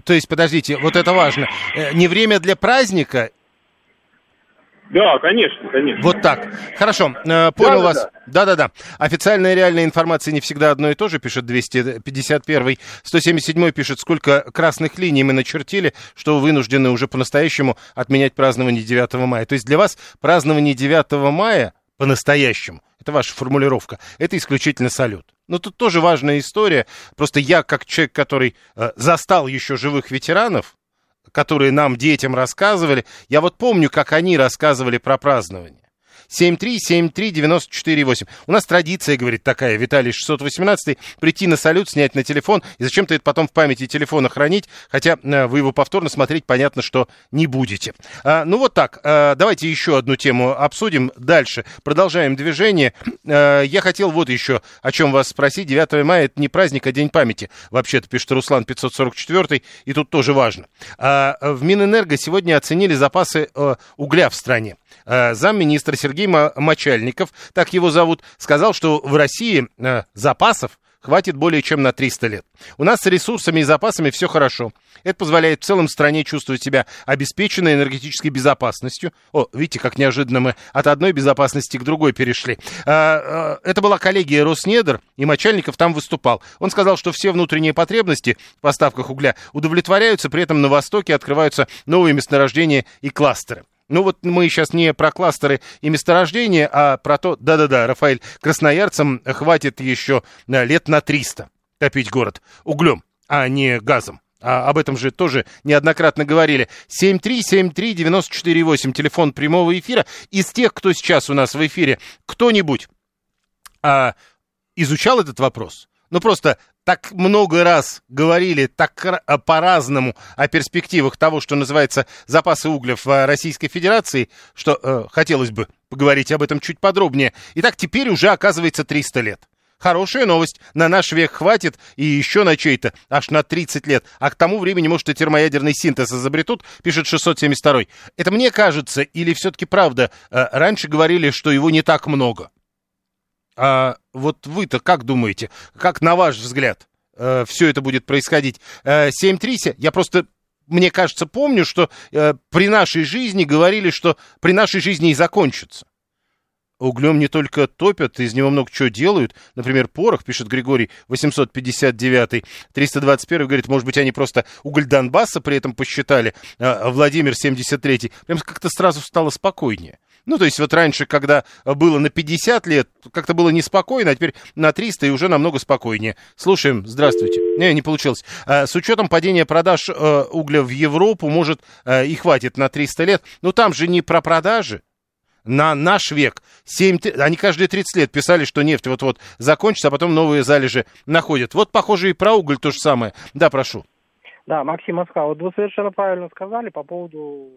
Speaker 1: то есть, подождите, вот это важно. Э, не время для праздника
Speaker 20: да, конечно, конечно.
Speaker 1: Вот так. Хорошо, э, понял да, вас. Да-да-да. Официальная реальная информация не всегда одно и то же, пишет 251 177 пишет, сколько красных линий мы начертили, что вынуждены уже по-настоящему отменять празднование 9 мая. То есть для вас празднование 9 мая по-настоящему, это ваша формулировка, это исключительно салют. Но тут тоже важная история. Просто я, как человек, который э, застал еще живых ветеранов, которые нам, детям, рассказывали. Я вот помню, как они рассказывали про празднование. 7373948. У нас традиция, говорит такая, Виталий 618, прийти на салют, снять на телефон, и зачем-то это потом в памяти телефона хранить, хотя э, вы его повторно смотреть, понятно, что не будете. А, ну вот так, а, давайте еще одну тему обсудим дальше. Продолжаем движение. А, я хотел вот еще о чем вас спросить. 9 мая это не праздник, а день памяти. Вообще-то пишет Руслан 544, и тут тоже важно. А, в Минэнерго сегодня оценили запасы а, угля в стране. А, замминистра Сергей Мочальников, так его зовут, сказал, что в России э, запасов хватит более чем на 300 лет. У нас с ресурсами и запасами все хорошо. Это позволяет в целом стране чувствовать себя обеспеченной энергетической безопасностью. О, видите, как неожиданно мы от одной безопасности к другой перешли. А, это была коллегия Роснедр, и Мочальников там выступал. Он сказал, что все внутренние потребности в поставках угля удовлетворяются, при этом на Востоке открываются новые месторождения и кластеры. Ну вот мы сейчас не про кластеры и месторождения, а про то, да-да-да, Рафаэль, красноярцам хватит еще э, лет на 300 топить город углем, а не газом. А об этом же тоже неоднократно говорили. 7373948, телефон прямого эфира. Из тех, кто сейчас у нас в эфире, кто-нибудь а, изучал этот вопрос? Ну, просто так много раз говорили так э, по-разному о перспективах того, что называется запасы угля в э, Российской Федерации, что э, хотелось бы поговорить об этом чуть подробнее. Итак, теперь уже оказывается 300 лет. Хорошая новость. На наш век хватит и еще на чей-то, аж на 30 лет. А к тому времени, может, и термоядерный синтез изобретут, пишет 672. Это мне кажется, или все-таки правда, э, раньше говорили, что его не так много. А вот вы-то как думаете, как на ваш взгляд э, все это будет происходить? Э, 7.3, я просто мне кажется, помню, что э, при нашей жизни говорили, что при нашей жизни и закончится. Углем не только топят, из него много чего делают. Например, порох, пишет Григорий 859 321 говорит, может быть, они просто уголь Донбасса при этом посчитали. А Владимир 73 Прям как-то сразу стало спокойнее. Ну, то есть вот раньше, когда было на 50 лет, как-то было неспокойно, а теперь на 300 и уже намного спокойнее. Слушаем, здравствуйте. Не, не получилось. А, с учетом падения продаж а, угля в Европу, может, а, и хватит на 300 лет. Но там же не про продажи. На наш век. 7, они каждые 30 лет писали, что нефть вот-вот закончится, а потом новые залежи находят. Вот, похоже, и про уголь то же самое. Да, прошу.
Speaker 17: Да, Максим Москва, вот вы совершенно правильно сказали по поводу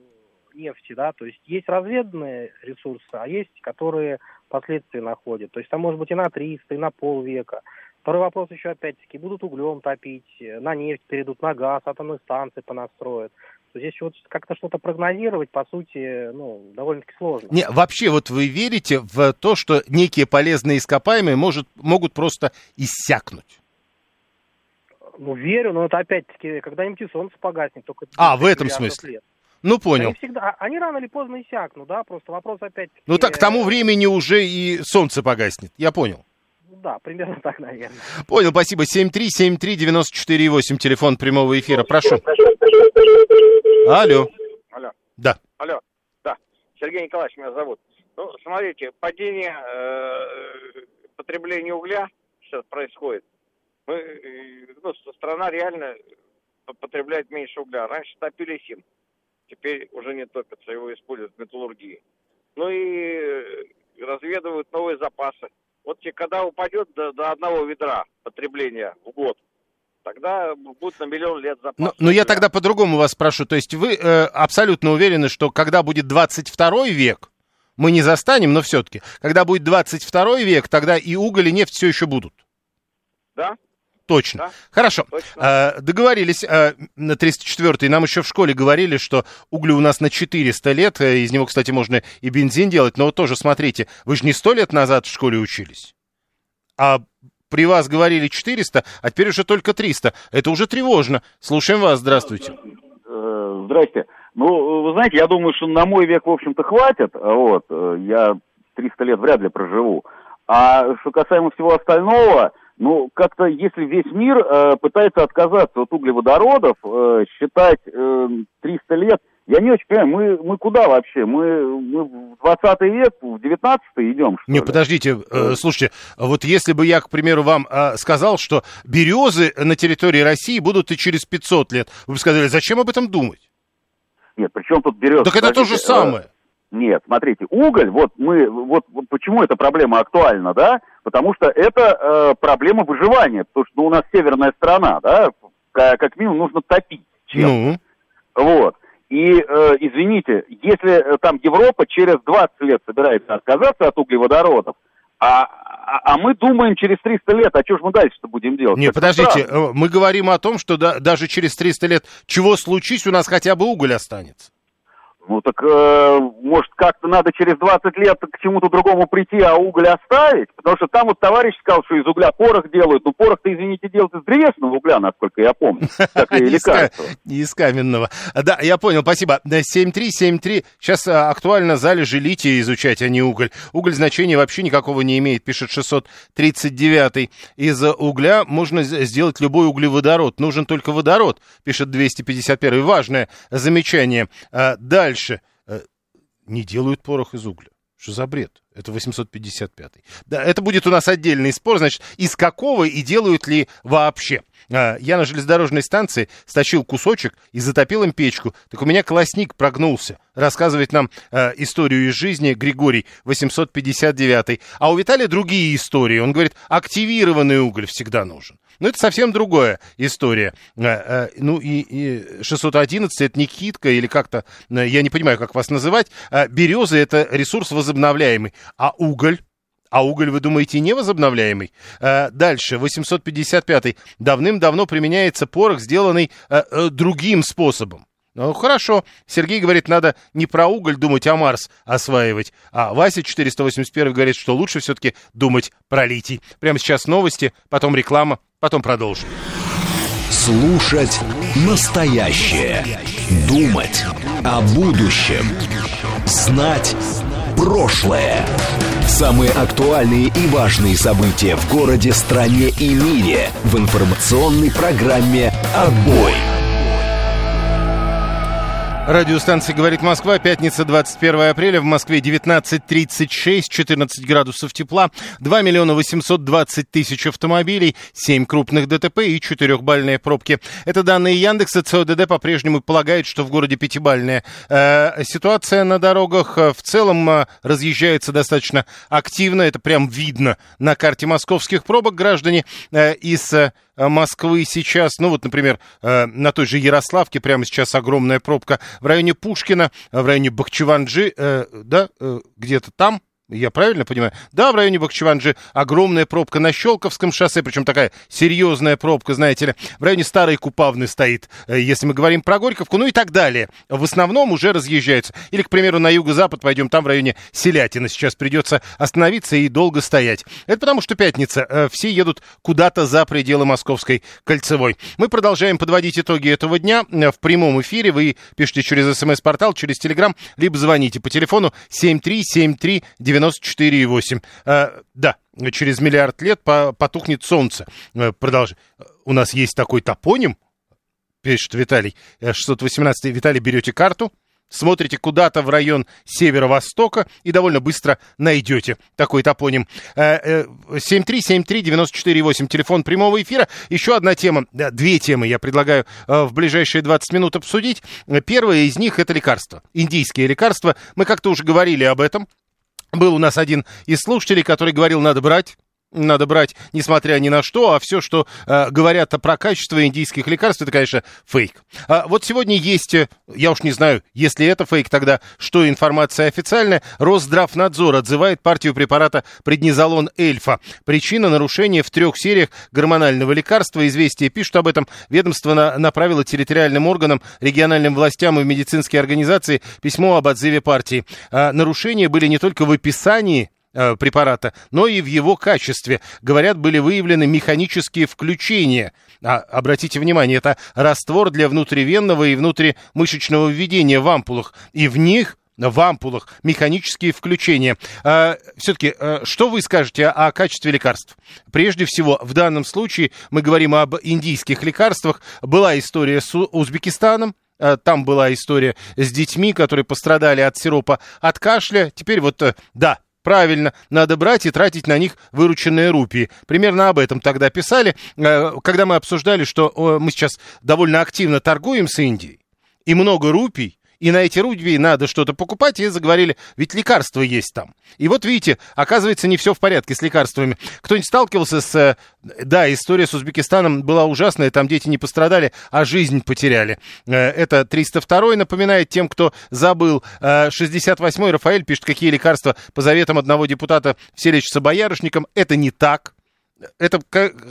Speaker 21: нефти, да, то есть есть разведанные ресурсы, а есть, которые последствия находят. То есть там может быть и на 300, и на полвека. Второй вопрос еще опять-таки, будут углем топить, на нефть перейдут, на газ, атомные станции понастроят. То здесь вот как-то что-то прогнозировать, по сути, ну, довольно-таки сложно.
Speaker 1: Не, вообще, вот вы верите в то, что некие полезные ископаемые может, могут просто иссякнуть?
Speaker 21: Ну, верю, но это опять-таки, когда-нибудь и солнце погаснет. Только
Speaker 1: а, в этом смысле? Лет. Ну, понял.
Speaker 21: Они, всегда, они рано или поздно иссякнут, да, просто вопрос опять
Speaker 1: Ну, так к тому времени уже и солнце погаснет, я понял.
Speaker 21: Да, примерно так, наверное.
Speaker 1: Понял, спасибо. 7373948, телефон прямого эфира, прошу. Алло.
Speaker 22: Алло.
Speaker 1: Да.
Speaker 22: Алло, да. Сергей Николаевич меня зовут. Ну, смотрите, падение э, потребления угля сейчас происходит. Мы, э, ну, страна реально потребляет меньше угля. Раньше топили им, теперь уже не топятся, его используют в металлургии. Ну и э, разведывают новые запасы. Вот когда упадет до, до одного ведра потребления в год, тогда будет на миллион лет запас.
Speaker 1: Но, ну, но ну, я тогда по-другому вас спрошу. То есть вы э, абсолютно уверены, что когда будет 22 век, мы не застанем, но все-таки, когда будет 22 век, тогда и уголь, и нефть все еще будут?
Speaker 22: Да.
Speaker 1: Точно. Да? Хорошо. Точно. Э, договорились э, на 304-й. Нам еще в школе говорили, что углю у нас на 400 лет. Э, из него, кстати, можно и бензин делать. Но вот тоже смотрите, вы же не сто лет назад в школе учились. А при вас говорили 400, а теперь уже только 300. Это уже тревожно. Слушаем вас. Здравствуйте.
Speaker 23: Здрасте. Ну, вы знаете, я думаю, что на мой век, в общем-то, хватит. Вот. Я 300 лет вряд ли проживу. А что касаемо всего остального, ну, как-то, если весь мир э, пытается отказаться от углеводородов, э, считать э, 300 лет, я не очень понимаю, мы, мы куда вообще? Мы, мы в 20 век, в 19 идем, что
Speaker 1: Не,
Speaker 23: ли?
Speaker 1: подождите, э, слушайте, вот если бы я, к примеру, вам э, сказал, что березы на территории России будут и через 500 лет, вы бы сказали, зачем об этом думать?
Speaker 23: Нет, при чем тут березы?
Speaker 1: Так это то же э, самое.
Speaker 23: Нет, смотрите, уголь, вот мы, вот, вот почему эта проблема актуальна, да? Потому что это э, проблема выживания, потому что ну, у нас северная страна, да, как, минимум нужно топить чем. Ну. Вот. И, э, извините, если э, там Европа через 20 лет собирается отказаться от углеводородов, а, а, а мы думаем через 300 лет, а что же мы дальше-то будем делать?
Speaker 1: Нет, подождите. Э, мы говорим о том, что да, даже через 300 лет, чего случись, у нас хотя бы уголь останется.
Speaker 23: Ну так, э, может, как-то надо через 20 лет к чему-то другому прийти, а уголь оставить? Потому что там вот товарищ сказал, что из угля порох делают. Ну, порох-то, извините, делают из древесного угля, насколько я помню. Как и лекарство.
Speaker 1: Из каменного. Да, я понял, спасибо. 7373. Сейчас а, актуально залежи лития изучать, а не уголь. Уголь значения вообще никакого не имеет, пишет 639. Из угля можно сделать любой углеводород. Нужен только водород, пишет 251. Важное замечание. А, дальше дальше. Э, не делают порох из угля. Что за бред? Это 855. Да, это будет у нас отдельный спор, значит, из какого и делают ли вообще. А, я на железнодорожной станции стащил кусочек и затопил им печку. Так у меня колосник прогнулся. Рассказывает нам э, историю из жизни Григорий 859. А у Виталия другие истории. Он говорит, активированный уголь всегда нужен. Но это совсем другая история. А, ну и, и 611 это не китка или как-то, я не понимаю, как вас называть. Березы это ресурс возобновляемый. А уголь? А уголь, вы думаете, невозобновляемый? А, дальше, 855-й. Давным-давно применяется порох, сделанный другим способом. Ну, хорошо. Сергей говорит, надо не про уголь думать, а Марс осваивать. А Вася 481 говорит, что лучше все-таки думать про литий. Прямо сейчас новости, потом реклама, потом продолжим.
Speaker 4: Слушать настоящее. Думать о будущем. Знать прошлое. Самые актуальные и важные события в городе, стране и мире в информационной программе «Отбой».
Speaker 1: Радиостанция «Говорит Москва», пятница, 21 апреля, в Москве 19.36, 14 градусов тепла, 2 миллиона 820 тысяч автомобилей, 7 крупных ДТП и 4-бальные пробки. Это данные Яндекса, ЦОДД по-прежнему полагает, что в городе пятибальная. Э, ситуация на дорогах в целом э, разъезжается достаточно активно, это прям видно на карте московских пробок. Граждане э, из э, Москвы сейчас, ну вот, например, э, на той же Ярославке прямо сейчас огромная пробка в районе Пушкина, в районе Бахчеванджи, э, да, э, где-то там, я правильно понимаю? Да, в районе Бахчеванджи огромная пробка на Щелковском шоссе, причем такая серьезная пробка, знаете ли. В районе Старой Купавны стоит, э, если мы говорим про Горьковку, ну и так далее. В основном уже разъезжаются. Или, к примеру, на юго-запад пойдем, там в районе Селятина сейчас придется остановиться и долго стоять. Это потому, что пятница. Э, все едут куда-то за пределы Московской кольцевой. Мы продолжаем подводить итоги этого дня э, в прямом эфире. Вы пишите через смс-портал, через телеграм, либо звоните по телефону 7373 94,8. А, да, через миллиард лет потухнет солнце. Э, Продолжи. У нас есть такой топоним, пишет Виталий, 618 э, Виталий, берете карту, смотрите куда-то в район северо-востока и довольно быстро найдете такой топоним. 7373948, э, телефон прямого эфира. Еще одна тема, две темы я предлагаю в ближайшие 20 минут обсудить. Первая из них это лекарства, индийские лекарства. Мы как-то уже говорили об этом был у нас один из слушателей, который говорил, надо брать надо брать, несмотря ни на что, а все, что э, говорят про качество индийских лекарств, это, конечно, фейк. А вот сегодня есть, э, я уж не знаю, если это фейк, тогда что информация официальная, Росздравнадзор отзывает партию препарата преднизолон Эльфа. Причина нарушения в трех сериях гормонального лекарства. Известия пишут об этом. Ведомство на, направило территориальным органам, региональным властям и медицинские организации письмо об отзыве партии. А нарушения были не только в описании препарата, но и в его качестве. Говорят, были выявлены механические включения. А, обратите внимание, это раствор для внутривенного и внутримышечного введения в ампулах. И в них в ампулах, механические включения. А, все-таки, а, что вы скажете о, качестве лекарств? Прежде всего, в данном случае мы говорим об индийских лекарствах. Была история с Узбекистаном, а, там была история с детьми, которые пострадали от сиропа от кашля. Теперь вот, э, да, Правильно, надо брать и тратить на них вырученные рупии. Примерно об этом тогда писали, э, когда мы обсуждали, что мы сейчас довольно активно торгуем с Индией, и много рупий, и на эти рупии надо что-то покупать, и заговорили, ведь лекарства есть там. И вот видите, оказывается, не все в порядке с лекарствами. Кто-нибудь сталкивался с... Э, да, история с Узбекистаном была ужасная, там дети не пострадали, а жизнь потеряли. Э, это 302 напоминает тем, кто забыл. 68-й э, Рафаэль пишет, какие лекарства по заветам одного депутата все лечатся боярышником. Это не так. Это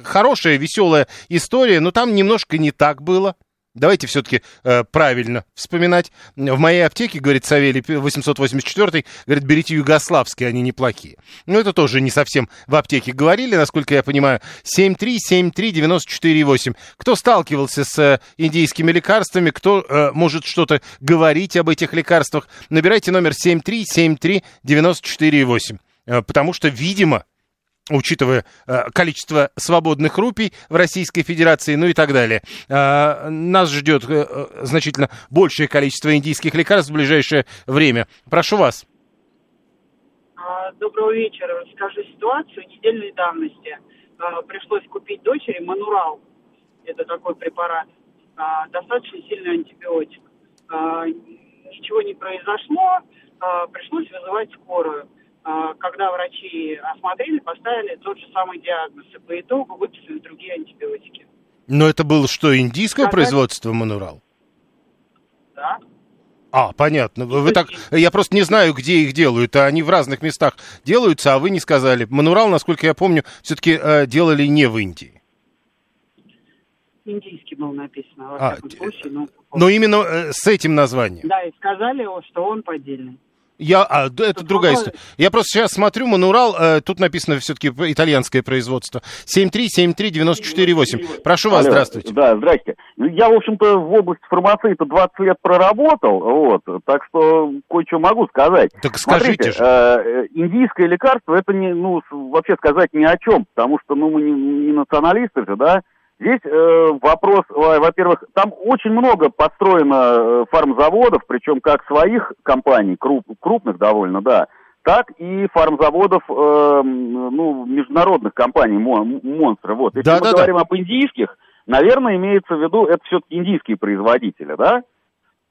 Speaker 1: хорошая, веселая история, но там немножко не так было. Давайте все-таки э, правильно вспоминать. В моей аптеке, говорит Савелий 884, говорит, берите югославские, они неплохие. Но это тоже не совсем в аптеке говорили, насколько я понимаю. 7373948. Кто сталкивался с э, индийскими лекарствами, кто э, может что-то говорить об этих лекарствах, набирайте номер 7373948. Э, потому что, видимо, учитывая э, количество свободных рупий в Российской Федерации, ну и так далее. Э, нас ждет э, значительно большее количество индийских лекарств в ближайшее время. Прошу вас.
Speaker 24: А, доброго вечера. Расскажу ситуацию недельной давности. А, пришлось купить дочери Манурал. Это такой препарат. А, достаточно сильный антибиотик. Ничего не произошло. Пришлось вызывать скорую а, когда врачи осмотрели, поставили тот же самый диагноз, и по итогу выписали другие антибиотики.
Speaker 1: Но это было что, индийское Сказать... производство Манурал?
Speaker 24: Да.
Speaker 1: А, понятно. Вы так, я просто не знаю, где их делают. А они в разных местах делаются, а вы не сказали. Манурал, насколько я помню, все-таки э, делали не в Индии.
Speaker 24: Индийский был написано, во а, случае. Но,
Speaker 1: но именно э, с этим названием.
Speaker 24: Да, и сказали, что он поддельный.
Speaker 1: Я, а, это тут другая история. Я просто сейчас смотрю, Манурал, э, тут написано все-таки итальянское производство. 7373948. Прошу вас, Алло, здравствуйте.
Speaker 23: Да, здрасте. Ну, я, в общем-то, в области фармации-то 20 лет проработал, вот, так что кое-что могу сказать.
Speaker 1: Так скажите
Speaker 23: Смотрите, же. Э, индийское лекарство, это не, ну, вообще сказать ни о чем, потому что, ну, мы не, не националисты же, да, Здесь э, вопрос, во-первых, там очень много построено э, фармзаводов, причем как своих компаний, круп, крупных довольно, да, так и фармзаводов, э, ну, международных компаний, монстры. Вот. Если да, мы да, говорим да. об индийских, наверное, имеется в виду, это все-таки индийские производители, да?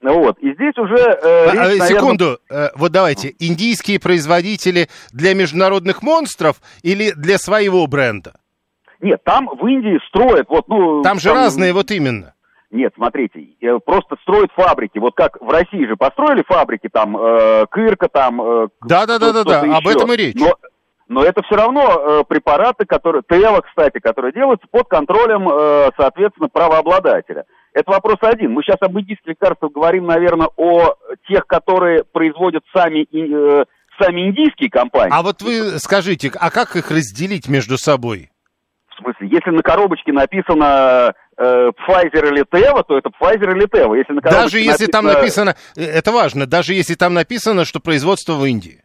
Speaker 23: Вот, и здесь уже... Э,
Speaker 1: речь, а, наверное... Секунду, э, вот давайте, индийские производители для международных монстров или для своего бренда?
Speaker 23: Нет, там в Индии строят, вот, ну...
Speaker 1: Там же там, разные, вот именно.
Speaker 23: Нет, смотрите, э, просто строят фабрики. Вот как в России же построили фабрики, там, э, Кырка, там... Э,
Speaker 1: да, да, да, да, да, об этом и речь.
Speaker 23: Но, но это все равно э, препараты, которые, Тева, кстати, которые делаются под контролем, э, соответственно, правообладателя. Это вопрос один. Мы сейчас об индийских лекарствах говорим, наверное, о тех, которые производят сами, э, сами индийские компании.
Speaker 1: А вот вы скажите, а как их разделить между собой?
Speaker 23: В смысле, если на коробочке написано э, Pfizer или Teva, то это Pfizer или Teva. Если на
Speaker 1: даже если написано... там написано, э, это важно, даже если там написано, что производство в Индии.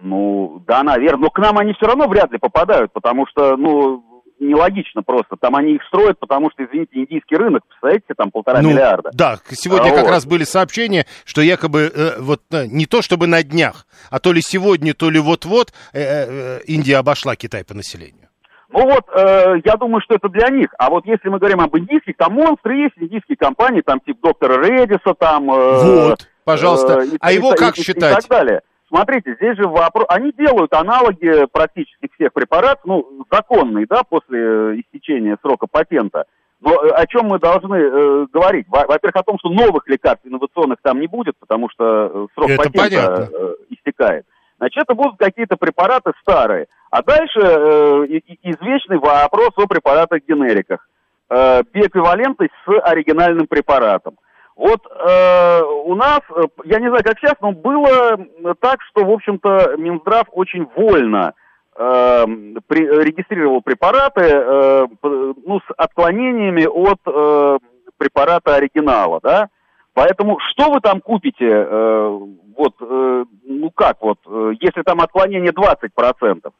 Speaker 23: Ну, да, наверное. Но к нам они все равно вряд ли попадают, потому что, ну, нелогично просто. Там они их строят, потому что, извините, индийский рынок, представляете, там полтора ну, миллиарда.
Speaker 1: Да, сегодня а, как вот. раз были сообщения, что якобы э, вот э, не то чтобы на днях, а то ли сегодня, то ли вот-вот э, э, Индия обошла Китай по населению.
Speaker 23: Ну вот, э, я думаю, что это для них. А вот если мы говорим об индийских, там монстры есть, индийские компании, там типа доктора Редиса, там...
Speaker 1: Э, вот, пожалуйста. Э, а и, его и, как и, считать?
Speaker 23: И так далее. Смотрите, здесь же вопрос... Они делают аналоги практически всех препаратов, ну, законные, да, после э, истечения срока патента. Но э, о чем мы должны э, говорить? Во-первых, о том, что новых лекарств инновационных там не будет, потому что э, срок это патента э, истекает. Значит, это будут какие-то препараты старые. А дальше э, извечный вопрос о препаратах-генериках. Э, биэквивалентность с оригинальным препаратом. Вот э, у нас, э, я не знаю, как сейчас, но было так, что, в общем-то, Минздрав очень вольно э, при, регистрировал препараты э, ну, с отклонениями от э, препарата оригинала, да. Поэтому что вы там купите, э, вот, э, ну как вот, э, если там отклонение 20%,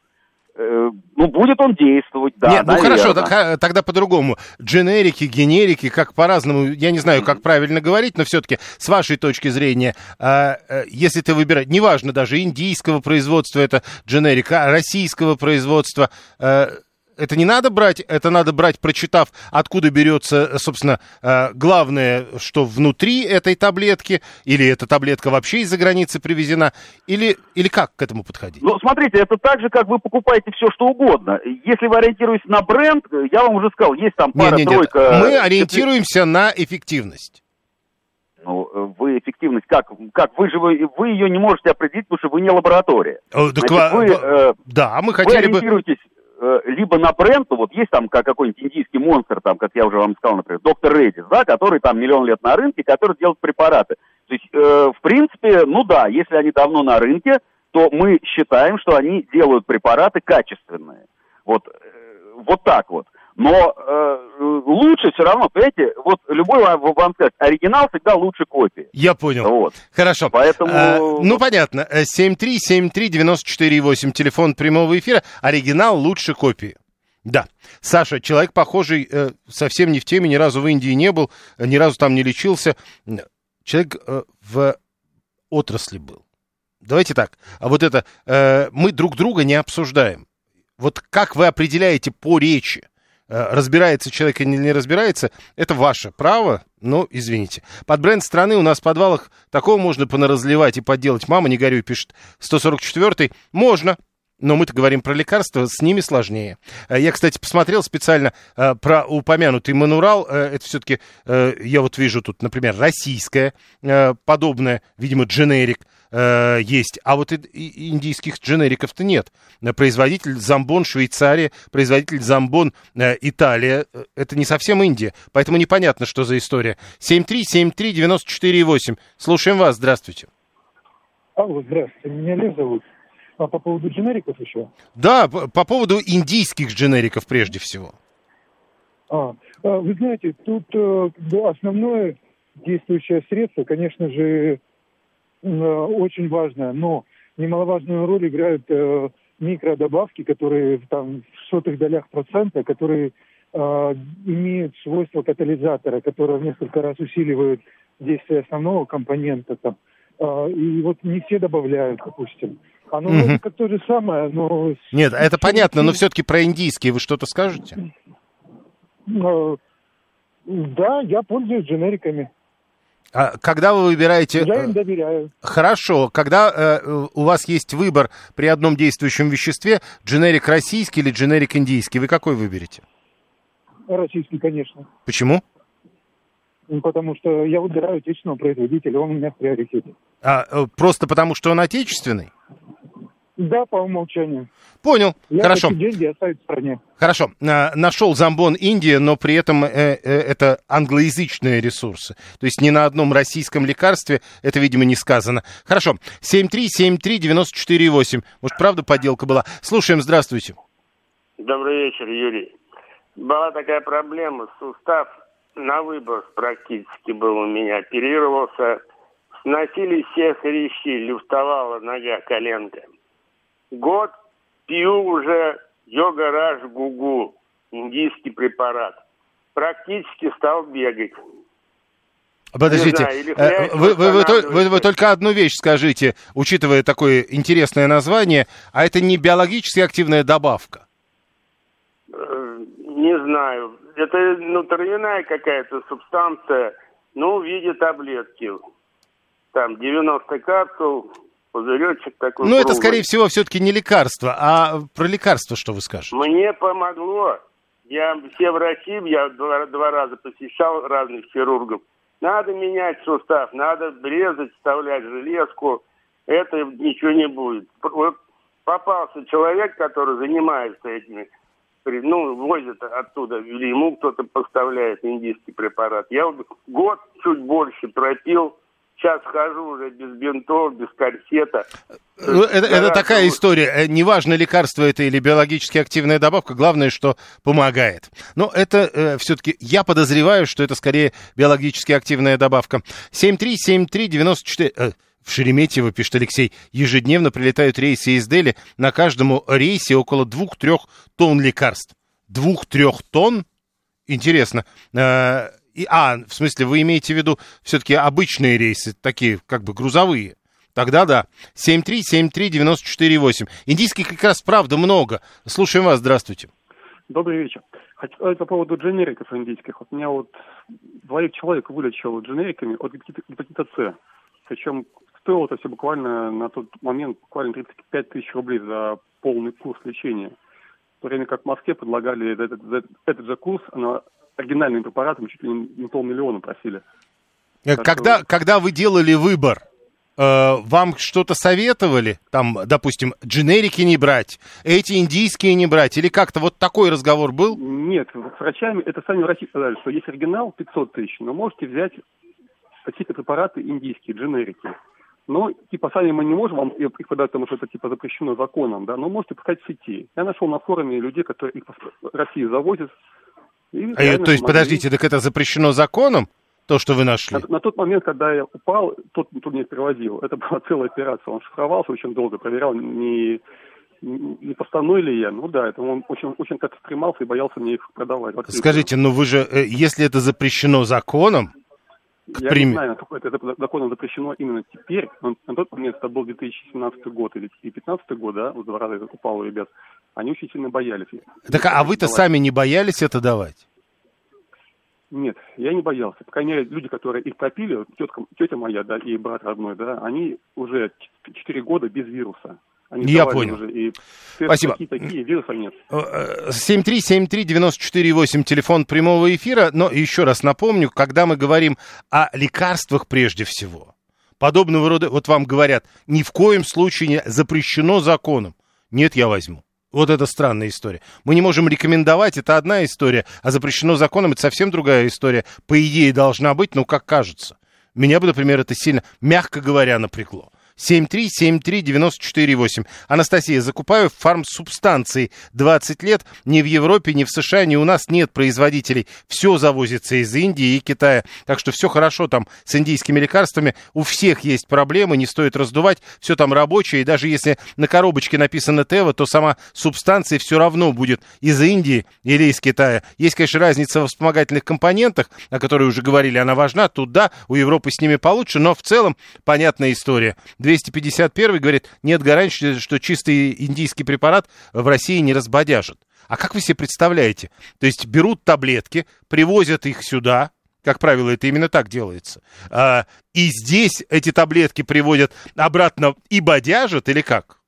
Speaker 23: э, ну, будет он действовать, да.
Speaker 1: Нет, ну хорошо, так, тогда по-другому. Дженерики, генерики, как по-разному, я не знаю, как правильно говорить, но все-таки с вашей точки зрения, э, э, если ты выбираешь, неважно даже индийского производства это дженерика, а российского производства, э, это не надо брать, это надо брать, прочитав, откуда берется, собственно, э, главное, что внутри этой таблетки, или эта таблетка вообще из-за границы привезена, или, или как к этому подходить?
Speaker 23: Ну, смотрите, это так же, как вы покупаете все, что угодно. Если вы ориентируетесь на бренд, я вам уже сказал, есть там пара-тройка...
Speaker 1: Мы ориентируемся на эффективность.
Speaker 23: Ну, вы эффективность как? Как вы же вы, вы ее не можете определить, потому что вы не лаборатория.
Speaker 1: О, так, Значит, вы, э, да, мы хотели
Speaker 23: вы ориентируетесь бы Э, либо на бренд, вот есть там как какой-нибудь индийский монстр, там, как я уже вам сказал, например, доктор Редис, да, который там миллион лет на рынке, который делает препараты. То есть, э, в принципе, ну да, если они давно на рынке, то мы считаем, что они делают препараты качественные. Вот, э, вот так вот. Но э, лучше все равно, понимаете, вот любой вам, вам скажет, оригинал всегда лучше копии.
Speaker 1: Я понял. Вот. Хорошо.
Speaker 23: Поэтому... А,
Speaker 1: ну, понятно. 7373948, телефон прямого эфира. Оригинал лучше копии. Да. Саша, человек похожий, э, совсем не в теме, ни разу в Индии не был, ни разу там не лечился. Человек э, в отрасли был. Давайте так. А вот это, э, мы друг друга не обсуждаем. Вот как вы определяете по речи, Э, разбирается человек или не разбирается, это ваше право, но извините. Под бренд страны у нас в подвалах такого можно понаразливать и подделать. Мама, не горюй, пишет 144-й. Можно, но мы-то говорим про лекарства, с ними сложнее. Э, я, кстати, посмотрел специально э, про упомянутый манурал. Э, это все-таки, э, я вот вижу тут, например, российское э, подобное, видимо, дженерик э, есть, а вот и, и индийских дженериков-то нет. Производитель Замбон Швейцария, производитель Замбон э, Италия. Э, это не совсем Индия, поэтому непонятно, что за история. 7373948. Слушаем вас, здравствуйте.
Speaker 25: Алло, здравствуйте, меня Лев зовут. А по поводу дженериков еще?
Speaker 1: Да, по, по поводу индийских дженериков прежде всего.
Speaker 25: А, а вы знаете, тут э, да, основное действующее средство, конечно же, э, очень важное, но немаловажную роль играют э, микродобавки, которые там в сотых долях процента, которые э, имеют свойства катализатора, которые в несколько раз усиливают действие основного компонента там. Э, и вот не все добавляют, допустим. Оно угу. вроде как то же самое, но...
Speaker 1: Нет, это понятно, но все-таки про индийские вы что-то скажете?
Speaker 25: Э, да, я пользуюсь дженериками.
Speaker 1: А когда вы выбираете...
Speaker 25: Я им доверяю.
Speaker 1: Хорошо. Когда э, у вас есть выбор при одном действующем веществе, дженерик российский или дженерик индийский, вы какой выберете?
Speaker 25: Российский, конечно.
Speaker 1: Почему?
Speaker 25: потому что я выбираю отечественного производителя, он у меня в приоритете.
Speaker 1: А, э, просто потому, что он отечественный?
Speaker 25: Да, по умолчанию.
Speaker 1: Понял,
Speaker 25: я
Speaker 1: хорошо.
Speaker 25: хочу деньги оставить в стране.
Speaker 1: Хорошо, нашел зомбон Индия, но при этом э, э, это англоязычные ресурсы. То есть ни на одном российском лекарстве это, видимо, не сказано. Хорошо, 7373948. Может, правда подделка была? Слушаем, здравствуйте.
Speaker 26: Добрый вечер, Юрий. Была такая проблема, сустав на выбор практически был у меня, оперировался, сносили все хрящи, люфтовала нога, коленка. Год пью уже йога раш гугу, индийский препарат. Практически стал бегать.
Speaker 1: Подождите, знаю, вы, вы, вы, вы, вы только одну вещь скажите, учитывая такое интересное название, а это не биологически активная добавка?
Speaker 26: Э, не знаю. Это ну, травяная какая-то субстанция, ну, в виде таблетки. Там 90 капсул, пузыречек такой.
Speaker 1: Ну, это, скорее всего, все-таки не лекарство. А про лекарство что вы скажете?
Speaker 26: Мне помогло. Я все врачи, я два, два раза посещал разных хирургов. Надо менять сустав, надо резать, вставлять железку. Это ничего не будет. Вот попался человек, который занимается этими, ну, возит оттуда, или ему кто-то поставляет индийский препарат. Я вот год чуть больше пропил, Сейчас хожу уже без бинтов, без корсета.
Speaker 1: Ну, это, это такая история. Э, неважно, лекарство это или биологически активная добавка, главное, что помогает. Но это э, все-таки, я подозреваю, что это скорее биологически активная добавка. 7373948... Э, в Шереметьево, пишет Алексей, ежедневно прилетают рейсы из Дели. На каждому рейсе около двух-трех тонн лекарств. Двух-трех тонн? Интересно. Э, и, а, в смысле, вы имеете в виду все-таки обычные рейсы, такие как бы грузовые? Тогда да. 7373948. Индийских как раз правда много. Слушаем вас, здравствуйте.
Speaker 27: Добрый вечер. Хочу сказать по поводу дженериков индийских. Вот меня вот двоих человек вылечил дженериками от гепатита С. Причем стоило это все буквально на тот момент буквально 35 тысяч рублей за полный курс лечения. В то время как в Москве предлагали этот, этот, этот же курс на оригинальным препаратом чуть ли не полмиллиона просили.
Speaker 1: Э, когда, что... когда вы делали выбор, э, вам что-то советовали? Там, допустим, дженерики не брать, эти индийские не брать? Или как-то вот такой разговор был?
Speaker 27: Нет, с врачами, это сами врачи сказали, что есть оригинал 500 тысяч, но можете взять какие-то препараты индийские, дженерики. Но, типа, сами мы не можем вам их подать, потому что это, типа, запрещено законом, да, но можете пускать в сети. Я нашел на форуме людей, которые их в России завозят,
Speaker 1: а, то есть, подождите, так это запрещено законом? То, что вы нашли?
Speaker 27: На, на тот момент, когда я упал, тот турнир перевозил. Это была целая операция. Он шифровался очень долго, проверял, не, не поставной ли я. Ну да, это он очень, очень как стремался и боялся мне их продавать.
Speaker 1: Скажите, но вы же, э, если это запрещено законом,
Speaker 27: к я прим... не знаю, насколько это законом запрещено именно теперь. Но на тот момент это был 2017 год или 2015 год, да, вот два раза я упал у ребят. Они очень сильно боялись.
Speaker 1: Так а вы-то сами не боялись это давать?
Speaker 27: Нет, я не боялся. По крайней мере, люди, которые их пропили, тетка, тетя моя, да, и брат родной, да, они уже 4 года без вируса. Они
Speaker 1: я понял.
Speaker 27: Уже, и
Speaker 1: Спасибо.
Speaker 27: Такие, такие, вируса нет.
Speaker 1: 7373948, э, телефон прямого эфира. Но еще раз напомню, когда мы говорим о лекарствах прежде всего, подобного рода, вот вам говорят, ни в коем случае не запрещено законом. Нет, я возьму. Вот это странная история. Мы не можем рекомендовать, это одна история, а запрещено законом, это совсем другая история. По идее должна быть, но как кажется. Меня бы, например, это сильно, мягко говоря, напрягло. 7373948. Анастасия, закупаю фармсубстанции 20 лет. Ни в Европе, ни в США, ни у нас нет производителей. Все завозится из Индии и Китая. Так что все хорошо там с индийскими лекарствами. У всех есть проблемы, не стоит раздувать. Все там рабочее. И даже если на коробочке написано Тева, то сама субстанция все равно будет из Индии или из Китая. Есть, конечно, разница в вспомогательных компонентах, о которой уже говорили, она важна. Тут да, у Европы с ними получше, но в целом понятная история. 251 говорит, нет гарантии, что чистый индийский препарат в России не разбодяжит. А как вы себе представляете? То есть берут таблетки, привозят их сюда, как правило, это именно так делается. А, и здесь эти таблетки приводят обратно и бодяжат, или как?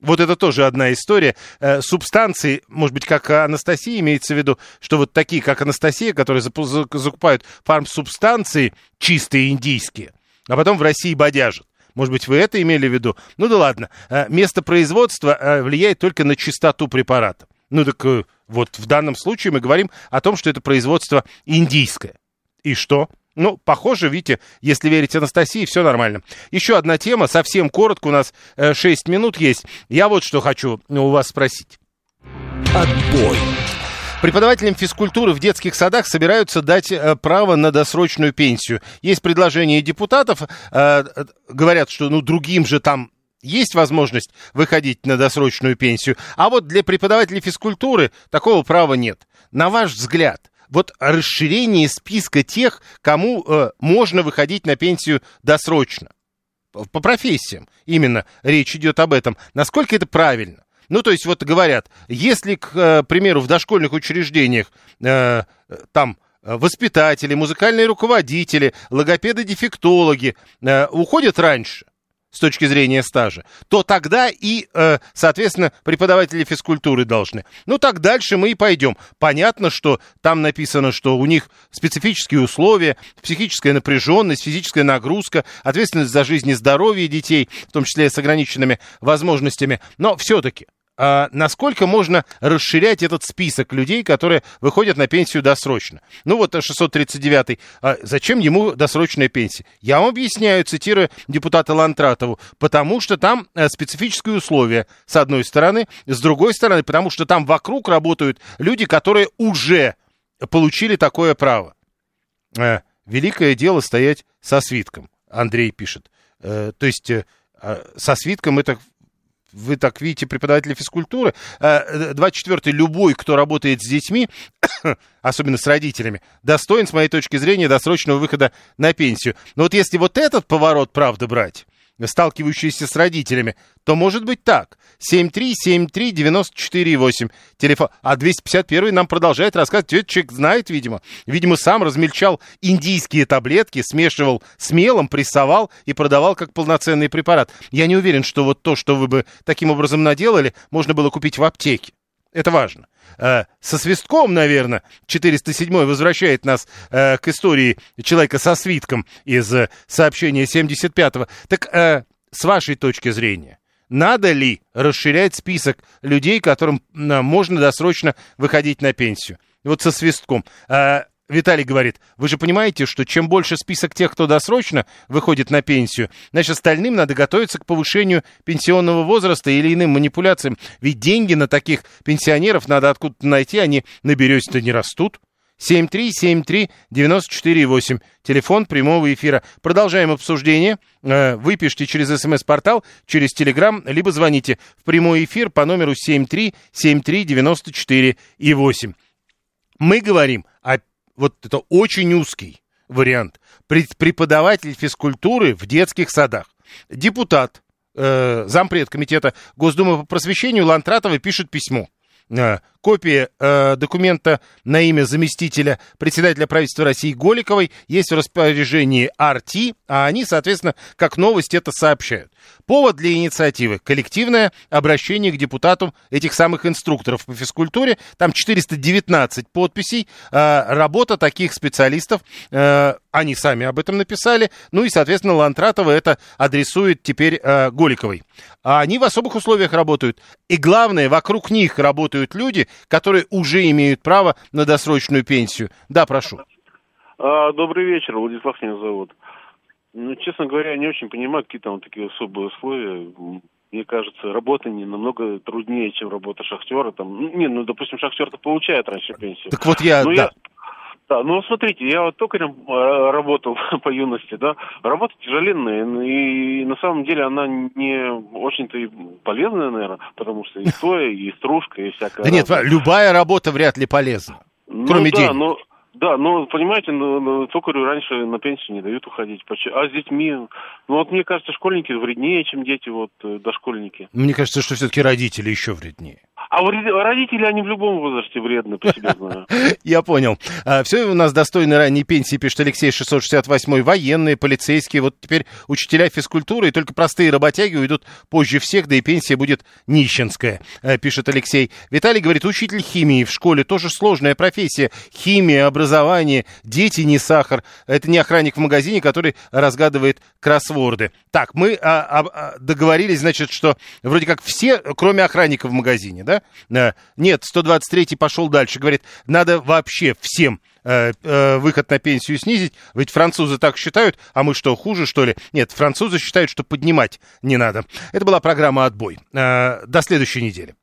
Speaker 1: Вот это тоже одна история. Э, субстанции, может быть, как Анастасия имеется в виду, что вот такие, как Анастасия, которые закупают фармсубстанции чистые индийские, а потом в России бодяжат. Может быть, вы это имели в виду? Ну да ладно. Э, место производства э, влияет только на чистоту препарата. Ну так э, вот в данном случае мы говорим о том, что это производство индийское. И что? Ну, похоже, видите, если верить Анастасии, все нормально. Еще одна тема, совсем коротко, у нас э, 6 минут есть. Я вот что хочу у вас спросить. Отбой. Преподавателям физкультуры в детских садах собираются дать э, право на досрочную пенсию. Есть предложение депутатов, э, говорят, что ну другим же там есть возможность выходить на досрочную пенсию, а вот для преподавателей физкультуры такого права нет. На ваш взгляд, вот расширение списка тех, кому э, можно выходить на пенсию досрочно. По профессиям именно речь идет об этом. Насколько это правильно? Ну, то есть, вот говорят, если, к э, примеру, в дошкольных учреждениях э, там воспитатели, музыкальные руководители, логопеды-дефектологи э, уходят раньше, с точки зрения стажа, то тогда и, э, соответственно, преподаватели физкультуры должны. Ну, так дальше мы и пойдем. Понятно, что там написано, что у них специфические условия, психическая напряженность, физическая нагрузка, ответственность за жизнь и здоровье детей, в том числе с ограниченными возможностями. Но все-таки а насколько можно расширять этот список людей, которые выходят на пенсию досрочно. Ну вот 639-й, а зачем ему досрочная пенсия? Я вам объясняю, цитирую депутата Лантратову, потому что там э, специфические условия, с одной стороны, с другой стороны, потому что там вокруг работают люди, которые уже получили такое право. Э, великое дело стоять со свитком, Андрей пишет. Э, то есть а, со свитком это вы так видите преподавателя физкультуры. 24-й, э, любой, кто работает с детьми, особенно с родителями, достоин, с моей точки зрения, досрочного выхода на пенсию. Но вот если вот этот поворот, правда, брать, сталкивающиеся с родителями, то может быть так. 7373948, телефон. А 251 нам продолжает рассказывать. Этот человек знает, видимо. Видимо, сам размельчал индийские таблетки, смешивал с мелом, прессовал и продавал как полноценный препарат. Я не уверен, что вот то, что вы бы таким образом наделали, можно было купить в аптеке. Это важно. Э, со свистком, наверное, 407 возвращает нас э, к истории человека со свитком из э, сообщения 75-го. Так с вашей точки зрения, надо ли расширять список людей, которым можно досрочно выходить на пенсию? Вот со свистком. Виталий говорит, вы же понимаете, что чем больше список тех, кто досрочно выходит на пенсию, значит, остальным надо готовиться к повышению пенсионного возраста или иным манипуляциям. Ведь деньги на таких пенсионеров надо откуда-то найти, они на берете-то не растут. 7373948, телефон прямого эфира. Продолжаем обсуждение. Э, вы пишите через смс-портал, через телеграм, либо звоните в прямой эфир по номеру 7373948 и 8. Мы говорим о вот это очень узкий вариант, преподаватель физкультуры в детских садах. Депутат, э, зампред комитета Госдумы по просвещению Лантратова пишет письмо. Э, копия э, документа на имя заместителя председателя правительства России Голиковой есть в распоряжении РТ, а они, соответственно, как новость это сообщают. Повод для инициативы – коллективное обращение к депутатам этих самых инструкторов по физкультуре. Там 419 подписей. Э, работа таких специалистов, э, они сами об этом написали. Ну и, соответственно, Лантратова это адресует теперь э, Голиковой. А они в особых условиях работают. И главное, вокруг них работают люди, которые уже имеют право на досрочную пенсию. Да, прошу.
Speaker 28: А, добрый вечер, Владислав меня зовут. Ну, честно говоря, я не очень понимаю, какие там такие особые условия. Мне кажется, работа не намного труднее, чем работа шахтера. Там, ну, не, ну, допустим, шахтер-то получает раньше пенсию.
Speaker 1: Так вот я,
Speaker 28: Но
Speaker 1: да.
Speaker 28: я да, ну смотрите, я вот токарем э, работал по юности, да. Работа тяжеленная, и на самом деле она не очень-то и полезная, наверное, потому что и стоя, и стружка, и всякая.
Speaker 1: Да нет, любая работа вряд ли полезна,
Speaker 28: ну,
Speaker 1: кроме
Speaker 28: да,
Speaker 1: денег.
Speaker 28: Но, да, но понимаете, ну, ну, токарю раньше на пенсию не дают уходить. А с детьми, ну вот мне кажется, школьники вреднее, чем дети, вот э, дошкольники.
Speaker 1: Мне кажется, что все-таки родители еще вреднее.
Speaker 28: А родители, они в любом возрасте вредны, по себе знаю.
Speaker 1: Я понял. А, все у нас достойны ранней пенсии, пишет Алексей 668 военные, полицейские, вот теперь учителя физкультуры, и только простые работяги уйдут позже всех, да и пенсия будет нищенская, э, пишет Алексей. Виталий говорит, учитель химии в школе тоже сложная профессия. Химия, образование, дети не сахар. Это не охранник в магазине, который разгадывает кроссворды. Так, мы а, а, договорились, значит, что вроде как все, кроме охранника в магазине, да? Нет, 123-й пошел дальше, говорит, надо вообще всем э, э, выход на пенсию снизить, ведь французы так считают, а мы что, хуже, что ли? Нет, французы считают, что поднимать не надо. Это была программа «Отбой». Э, до следующей недели.